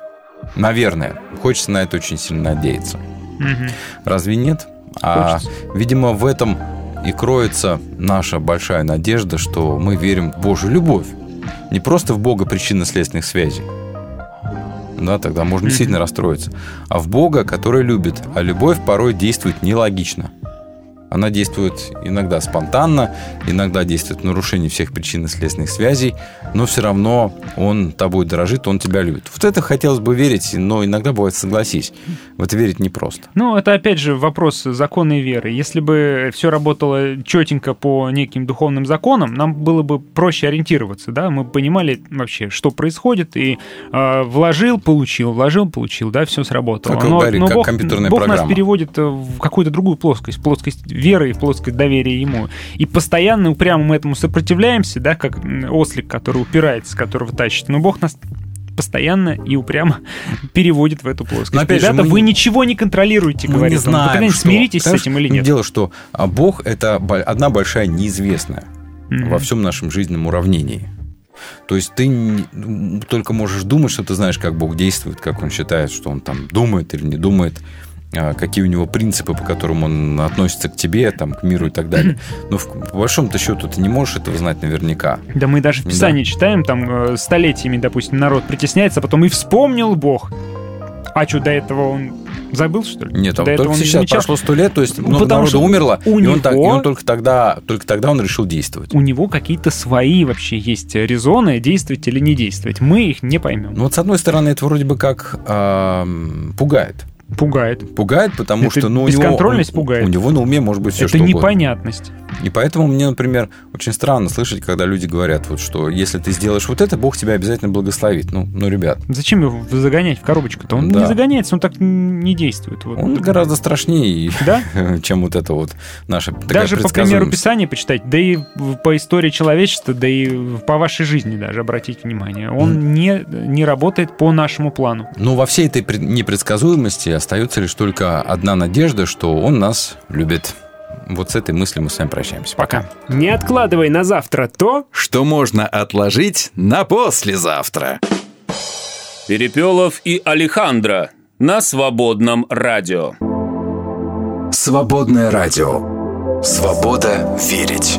Наверное. Хочется на это очень сильно надеяться. Мгм. Разве нет? А, видимо, в этом и кроется наша большая надежда, что мы верим в Божью любовь. Не просто в Бога причинно-следственных связей. Да, тогда можно действительно расстроиться. А в Бога, который любит. А любовь порой действует нелогично. Она действует иногда спонтанно, иногда действует в нарушении всех причинно-следственных связей, но все равно он тобой дорожит, он тебя любит. Вот это хотелось бы верить, но иногда бывает, согласись, в это верить непросто. Ну, это опять же вопрос законной веры. Если бы все работало четенько по неким духовным законам, нам было бы проще ориентироваться, да, мы понимали вообще, что происходит, и э, вложил, получил, вложил, получил, да, все сработало. Как говорит, как компьютерная Бог нас программа. переводит э, в какую-то другую плоскость, плоскость веры и в плоскость доверия Ему. И постоянно упрямо мы этому сопротивляемся, да, как ослик, который упирается, которого тащит. Но Бог нас постоянно и упрямо переводит в эту плоскость. Но опять же, Ребята, мы вы ничего не контролируете, Мы говорит не он. Вы знаем, когда-нибудь что- смиритесь с Понимаешь, этим или нет? Дело, что а, Бог – это одна большая неизвестная Мгм. во всем нашем жизненном уравнении. То есть ты только можешь думать, что ты знаешь, как Бог действует, как Он считает, что Он там думает или не думает, какие у него принципы, по которым он относится к тебе, там, к миру и так далее. Но в- по большому-то счету ты не можешь этого знать наверняка. Да мы даже в Да. Писании читаем, там э, столетиями, допустим, народ притесняется, а потом и вспомнил Бог. А что, до этого он забыл, что ли? Нет, там До только сейчас замечал? прошло сто лет, то есть много Потому народу что умерло, у и, он так- и него- он только тогда, только тогда он решил действовать. У него какие-то свои вообще есть резоны, действовать или не действовать. Мы их не поймем. Ну вот с одной стороны это вроде бы как ам, пугает. Пугает. Пугает, потому Это что ну, у него, бесконтрольность пугает. У него на уме может быть все, Это что угодно. непонятность. И поэтому мне, например, очень странно слышать, когда люди говорят, вот, что если ты сделаешь вот это, Бог тебя обязательно благословит. Ну, ну ребят, Зачем его загонять в коробочку-то? Он Да. не загоняется, он так не действует. Вот. он гораздо страшнее, Да? чем вот это вот такая Даже по примеру. Писания почитать, да и по истории человечества, да и по вашей жизни даже обратить внимание. Он не, не работает по нашему плану. Но во всей этой пред- непредсказуемости остается лишь только одна надежда, что Он нас любит. Вот с этой мыслью мы с вами прощаемся. Пока. Не откладывай на завтра то, Что можно отложить на послезавтра. Перепелов и Алехандро на свободном радио. Свободное радио. Свобода верить.